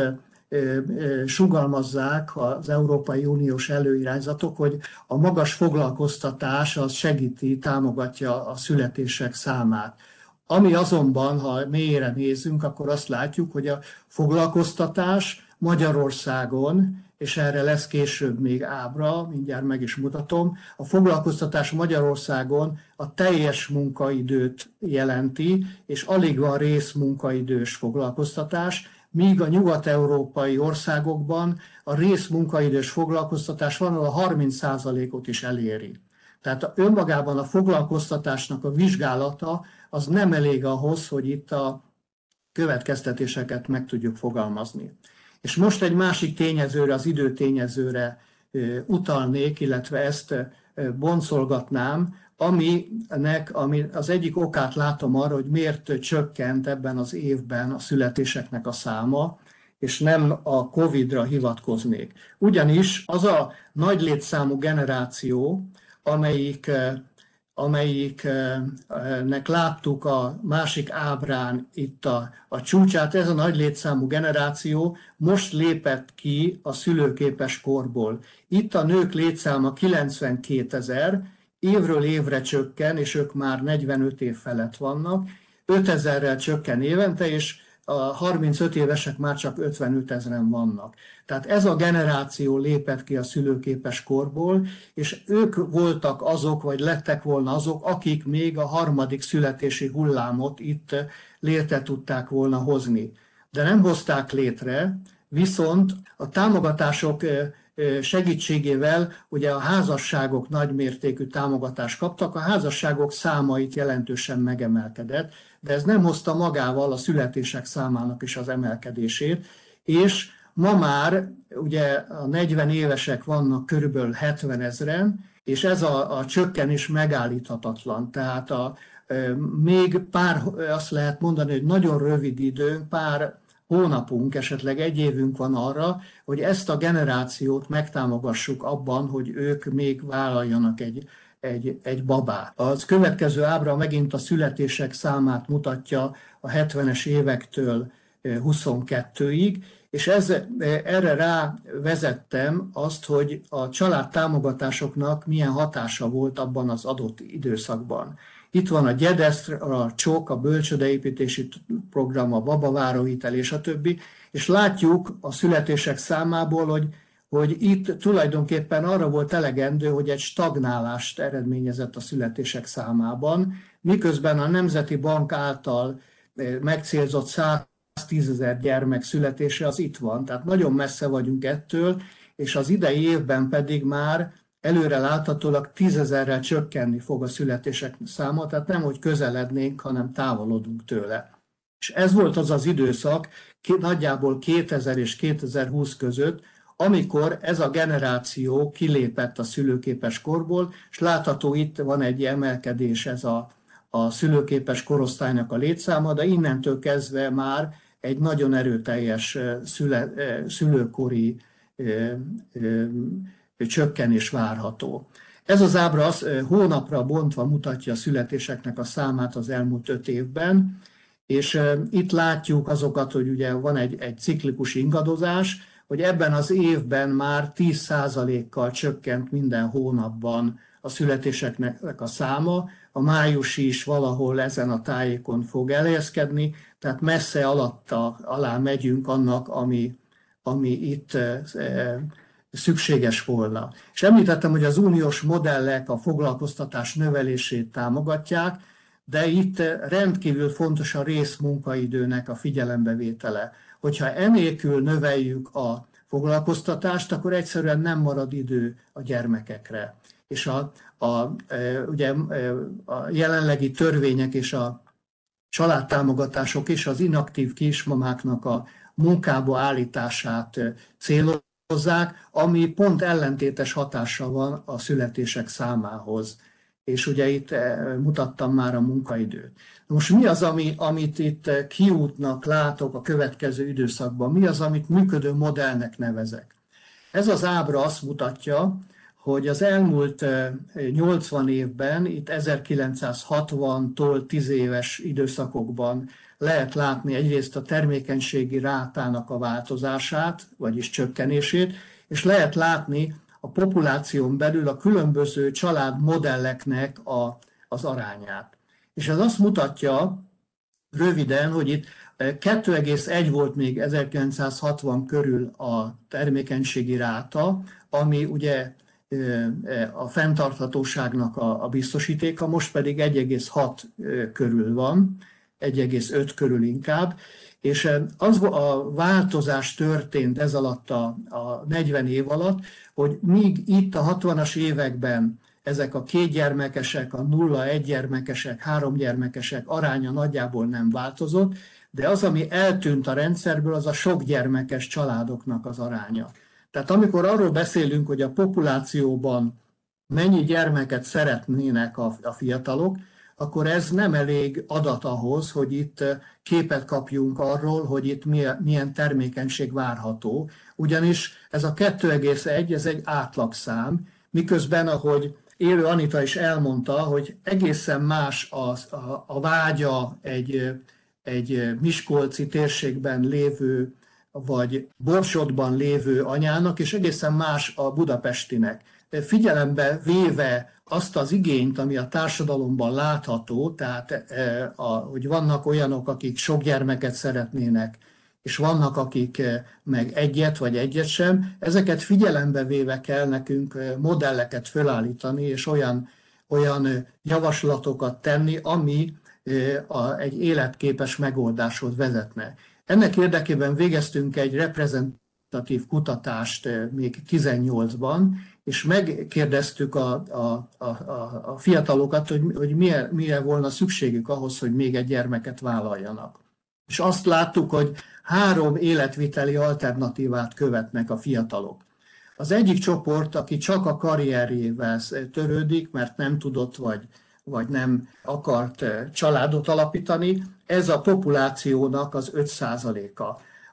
sugalmazzák az Európai Uniós előirányzatok, hogy a magas foglalkoztatás az segíti, támogatja a születések számát. Ami azonban, ha mélyre nézünk, akkor azt látjuk, hogy a foglalkoztatás Magyarországon és erre lesz később még ábra, mindjárt meg is mutatom. A foglalkoztatás Magyarországon a teljes munkaidőt jelenti, és alig van részmunkaidős foglalkoztatás, míg a nyugat-európai országokban a részmunkaidős foglalkoztatás van, ahol a 30%-ot is eléri. Tehát önmagában a foglalkoztatásnak a vizsgálata az nem elég ahhoz, hogy itt a következtetéseket meg tudjuk fogalmazni. És most egy másik tényezőre, az időtényezőre utalnék, illetve ezt boncolgatnám, aminek ami az egyik okát látom arra, hogy miért csökkent ebben az évben a születéseknek a száma, és nem a Covid-ra hivatkoznék. Ugyanis az a nagy létszámú generáció, amelyik amelyiknek láttuk a másik ábrán itt a, a csúcsát, ez a nagy létszámú generáció most lépett ki a szülőképes korból. Itt a nők létszáma 92 ezer, évről évre csökken, és ők már 45 év felett vannak, 5000-rel csökken évente, és a 35 évesek már csak 55 ezeren vannak. Tehát ez a generáció lépett ki a szülőképes korból, és ők voltak azok, vagy lettek volna azok, akik még a harmadik születési hullámot itt létre tudták volna hozni. De nem hozták létre, viszont a támogatások segítségével ugye a házasságok nagymértékű támogatást kaptak, a házasságok számait jelentősen megemelkedett, de ez nem hozta magával a születések számának is az emelkedését, és ma már ugye a 40 évesek vannak körülbelül 70 ezeren, és ez a, a csökkenés megállíthatatlan. Tehát a, még pár, azt lehet mondani, hogy nagyon rövid idő, pár hónapunk, esetleg egy évünk van arra, hogy ezt a generációt megtámogassuk abban, hogy ők még vállaljanak egy, egy, egy babát. Az következő ábra megint a születések számát mutatja a 70-es évektől 22-ig, és ez, erre rá vezettem azt, hogy a családtámogatásoknak milyen hatása volt abban az adott időszakban. Itt van a gyedesz, a csok, a bölcsödeépítési program, a babaváróhitel és a többi, és látjuk a születések számából, hogy, hogy itt tulajdonképpen arra volt elegendő, hogy egy stagnálást eredményezett a születések számában, miközben a Nemzeti Bank által eh, megcélzott 110 ezer gyermek születése az itt van, tehát nagyon messze vagyunk ettől, és az idei évben pedig már előre láthatólag tízezerrel csökkenni fog a születések száma, tehát nem, hogy közelednénk, hanem távolodunk tőle. És ez volt az az időszak, nagyjából 2000 és 2020 között, amikor ez a generáció kilépett a szülőképes korból, és látható itt van egy emelkedés ez a, a szülőképes korosztálynak a létszáma, de innentől kezdve már egy nagyon erőteljes szüle, szülőkori csökkenés várható. Ez az ábra az, hónapra bontva mutatja a születéseknek a számát az elmúlt öt évben, és itt látjuk azokat, hogy ugye van egy, egy ciklikus ingadozás, hogy ebben az évben már 10%-kal csökkent minden hónapban a születéseknek a száma, a májusi is valahol ezen a tájékon fog elhelyezkedni, tehát messze alatta alá megyünk annak, ami, ami itt szükséges volna. És említettem, hogy az uniós modellek a foglalkoztatás növelését támogatják, de itt rendkívül fontos a részmunkaidőnek a figyelembevétele. Hogyha enélkül növeljük a foglalkoztatást, akkor egyszerűen nem marad idő a gyermekekre. És a, a, e, ugye e, a jelenlegi törvények és a családtámogatások és az inaktív kismamáknak a munkába állítását célozzák, hozzák, ami pont ellentétes hatása van a születések számához. És ugye itt eh, mutattam már a munkaidőt. Most mi az, ami, amit itt eh, kiútnak látok a következő időszakban? Mi az, amit működő modellnek nevezek? Ez az ábra azt mutatja, hogy az elmúlt 80 eh, évben, itt 1960-tól 10 éves időszakokban lehet látni egyrészt a termékenységi rátának a változását, vagyis csökkenését, és lehet látni a populáción belül a különböző családmodelleknek a, az arányát. És ez azt mutatja röviden, hogy itt 2,1 eh, volt még 1960 körül a termékenységi ráta, ami ugye a fenntarthatóságnak a, biztosítéka, most pedig 1,6 körül van. 1,5 körül inkább, és az a változás történt ez alatt a, a 40 év alatt, hogy míg itt a 60-as években ezek a két gyermekesek, a nulla egy gyermekesek, három gyermekesek aránya nagyjából nem változott, de az, ami eltűnt a rendszerből, az a sok gyermekes családoknak az aránya. Tehát amikor arról beszélünk, hogy a populációban mennyi gyermeket szeretnének a, fiatalok, akkor ez nem elég adat ahhoz, hogy itt eh, képet kapjunk arról, hogy itt milyen termékenység várható, ugyanis ez a 2,1, ez egy átlagszám, miközben, ahogy élő Anita is elmondta, hogy egészen más a, a, a vágya egy, eh, egy eh, Miskolci térségben lévő, vagy Borsodban lévő anyának, és egészen más a budapestinek. figyelembe véve azt az igényt, ami a társadalomban látható, tehát a, hogy vannak olyanok, akik sok gyermeket szeretnének, és vannak, akik meg egyet vagy egyet sem, ezeket figyelembe véve kell nekünk modelleket fölállítani, és olyan, olyan javaslatokat tenni, ami egy életképes megoldáshoz vezetne. Ennek érdekében végeztünk egy reprezentatív kutatást még 18-ban, és megkérdeztük a, a, a, a fiatalokat, hogy, hogy mire, mire volna szükségük ahhoz, hogy még egy gyermeket vállaljanak. És azt láttuk, hogy három életviteli alternatívát követnek a fiatalok. Az egyik csoport, aki csak a karrierjével törődik, mert nem tudott vagy, vagy nem akart családot alapítani, ez a populációnak az 5%-a.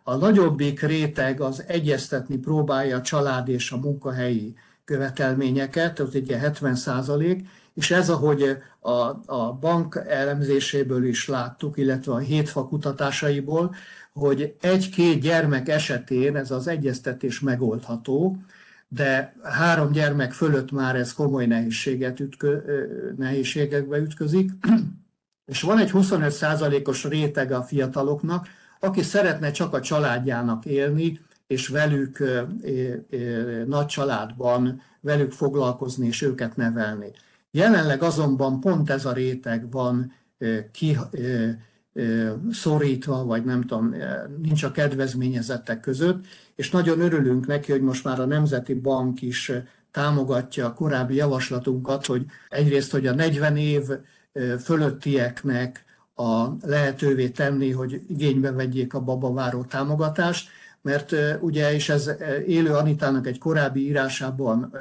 A nagyobbik réteg az egyeztetni próbálja a család és a munkahelyi követelményeket, az ugye 70 százalék, és ez, ahogy a, a bank elemzéséből is láttuk, illetve a hétfa kutatásaiból, hogy egy-két gyermek esetén ez az egyeztetés megoldható, de három gyermek fölött már ez komoly nehézséget ütkö, nehézségekbe ütközik, és van egy 25%-os réteg a fiataloknak, aki szeretne csak a családjának élni, és velük nagy családban velük foglalkozni és őket nevelni. Jelenleg azonban pont ez a réteg van ki, szorítva, vagy nem tudom, nincs a kedvezményezettek között, és nagyon örülünk neki, hogy most már a Nemzeti Bank is támogatja a korábbi javaslatunkat, hogy egyrészt, hogy a 40 év fölöttieknek a lehetővé tenni, hogy igénybe vegyék a babaváró támogatást, mert ugye, és ez élő Anitának egy korábbi írásában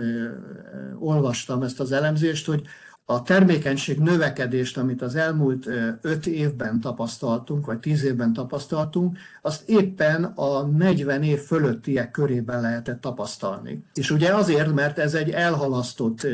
olvastam ezt az elemzést, hogy a termékenység növekedést, amit az elmúlt öt évben tapasztaltunk, vagy tíz évben tapasztaltunk, azt éppen a 40 év fölöttiek körében lehetett tapasztalni. És ugye azért, mert ez egy elhalasztott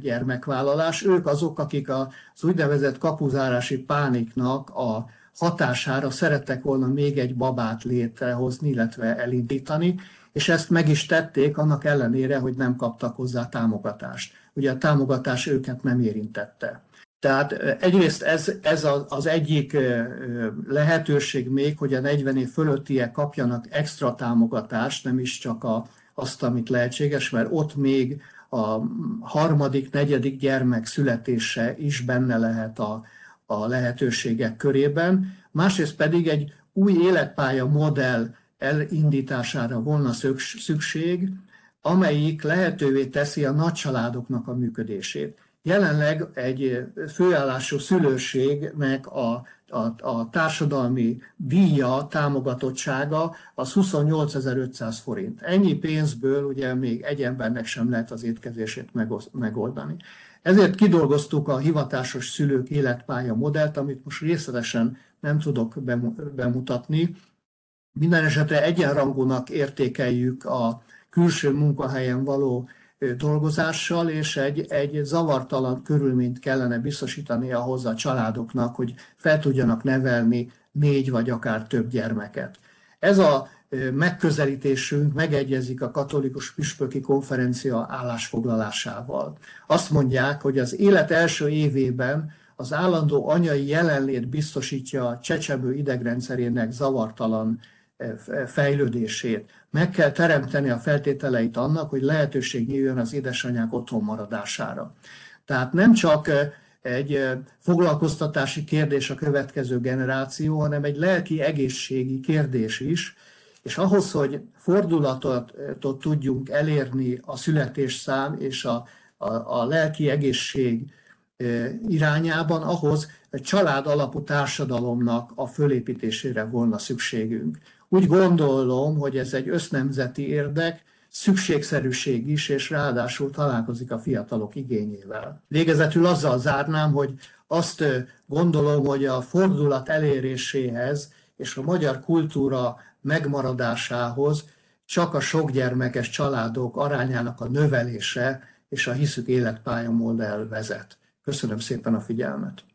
gyermekvállalás, ők azok, akik az úgynevezett kapuzárási pániknak a hatására szerettek volna még egy babát létrehozni, illetve elindítani, és ezt meg is tették annak ellenére, hogy nem kaptak hozzá támogatást. Ugye a támogatás őket nem érintette. Tehát egyrészt ez, ez az egyik lehetőség még, hogy a 40 év fölöttiek kapjanak extra támogatást, nem is csak a, azt, amit lehetséges, mert ott még a harmadik, negyedik gyermek születése is benne lehet a, a lehetőségek körében, másrészt pedig egy új életpálya modell elindítására volna szükség, amelyik lehetővé teszi a nagycsaládoknak a működését. Jelenleg egy főállású szülőségnek a, a, a társadalmi díja, támogatottsága az 28.500 forint. Ennyi pénzből ugye még egy embernek sem lehet az étkezését megoldani. Ezért kidolgoztuk a hivatásos szülők életpálya modellt, amit most részletesen nem tudok bemutatni. Minden esetre egyenrangúnak értékeljük a külső munkahelyen való dolgozással, és egy, egy zavartalan körülményt kellene biztosítani ahhoz a családoknak, hogy fel tudjanak nevelni négy vagy akár több gyermeket. Ez a megközelítésünk megegyezik a katolikus püspöki konferencia állásfoglalásával. Azt mondják, hogy az élet első évében az állandó anyai jelenlét biztosítja a csecsebő idegrendszerének zavartalan fejlődését. Meg kell teremteni a feltételeit annak, hogy lehetőség nyíljon az édesanyák otthon maradására. Tehát nem csak egy foglalkoztatási kérdés a következő generáció, hanem egy lelki egészségi kérdés is, és ahhoz, hogy fordulatot tudjunk elérni a születésszám és a, a, a lelki egészség irányában, ahhoz egy család alapú társadalomnak a fölépítésére volna szükségünk. Úgy gondolom, hogy ez egy össznemzeti érdek, szükségszerűség is, és ráadásul találkozik a fiatalok igényével. Végezetül azzal zárnám, hogy azt gondolom, hogy a fordulat eléréséhez és a magyar kultúra megmaradásához csak a sokgyermekes családok arányának a növelése és a hiszük életpálya modell vezet. Köszönöm szépen a figyelmet!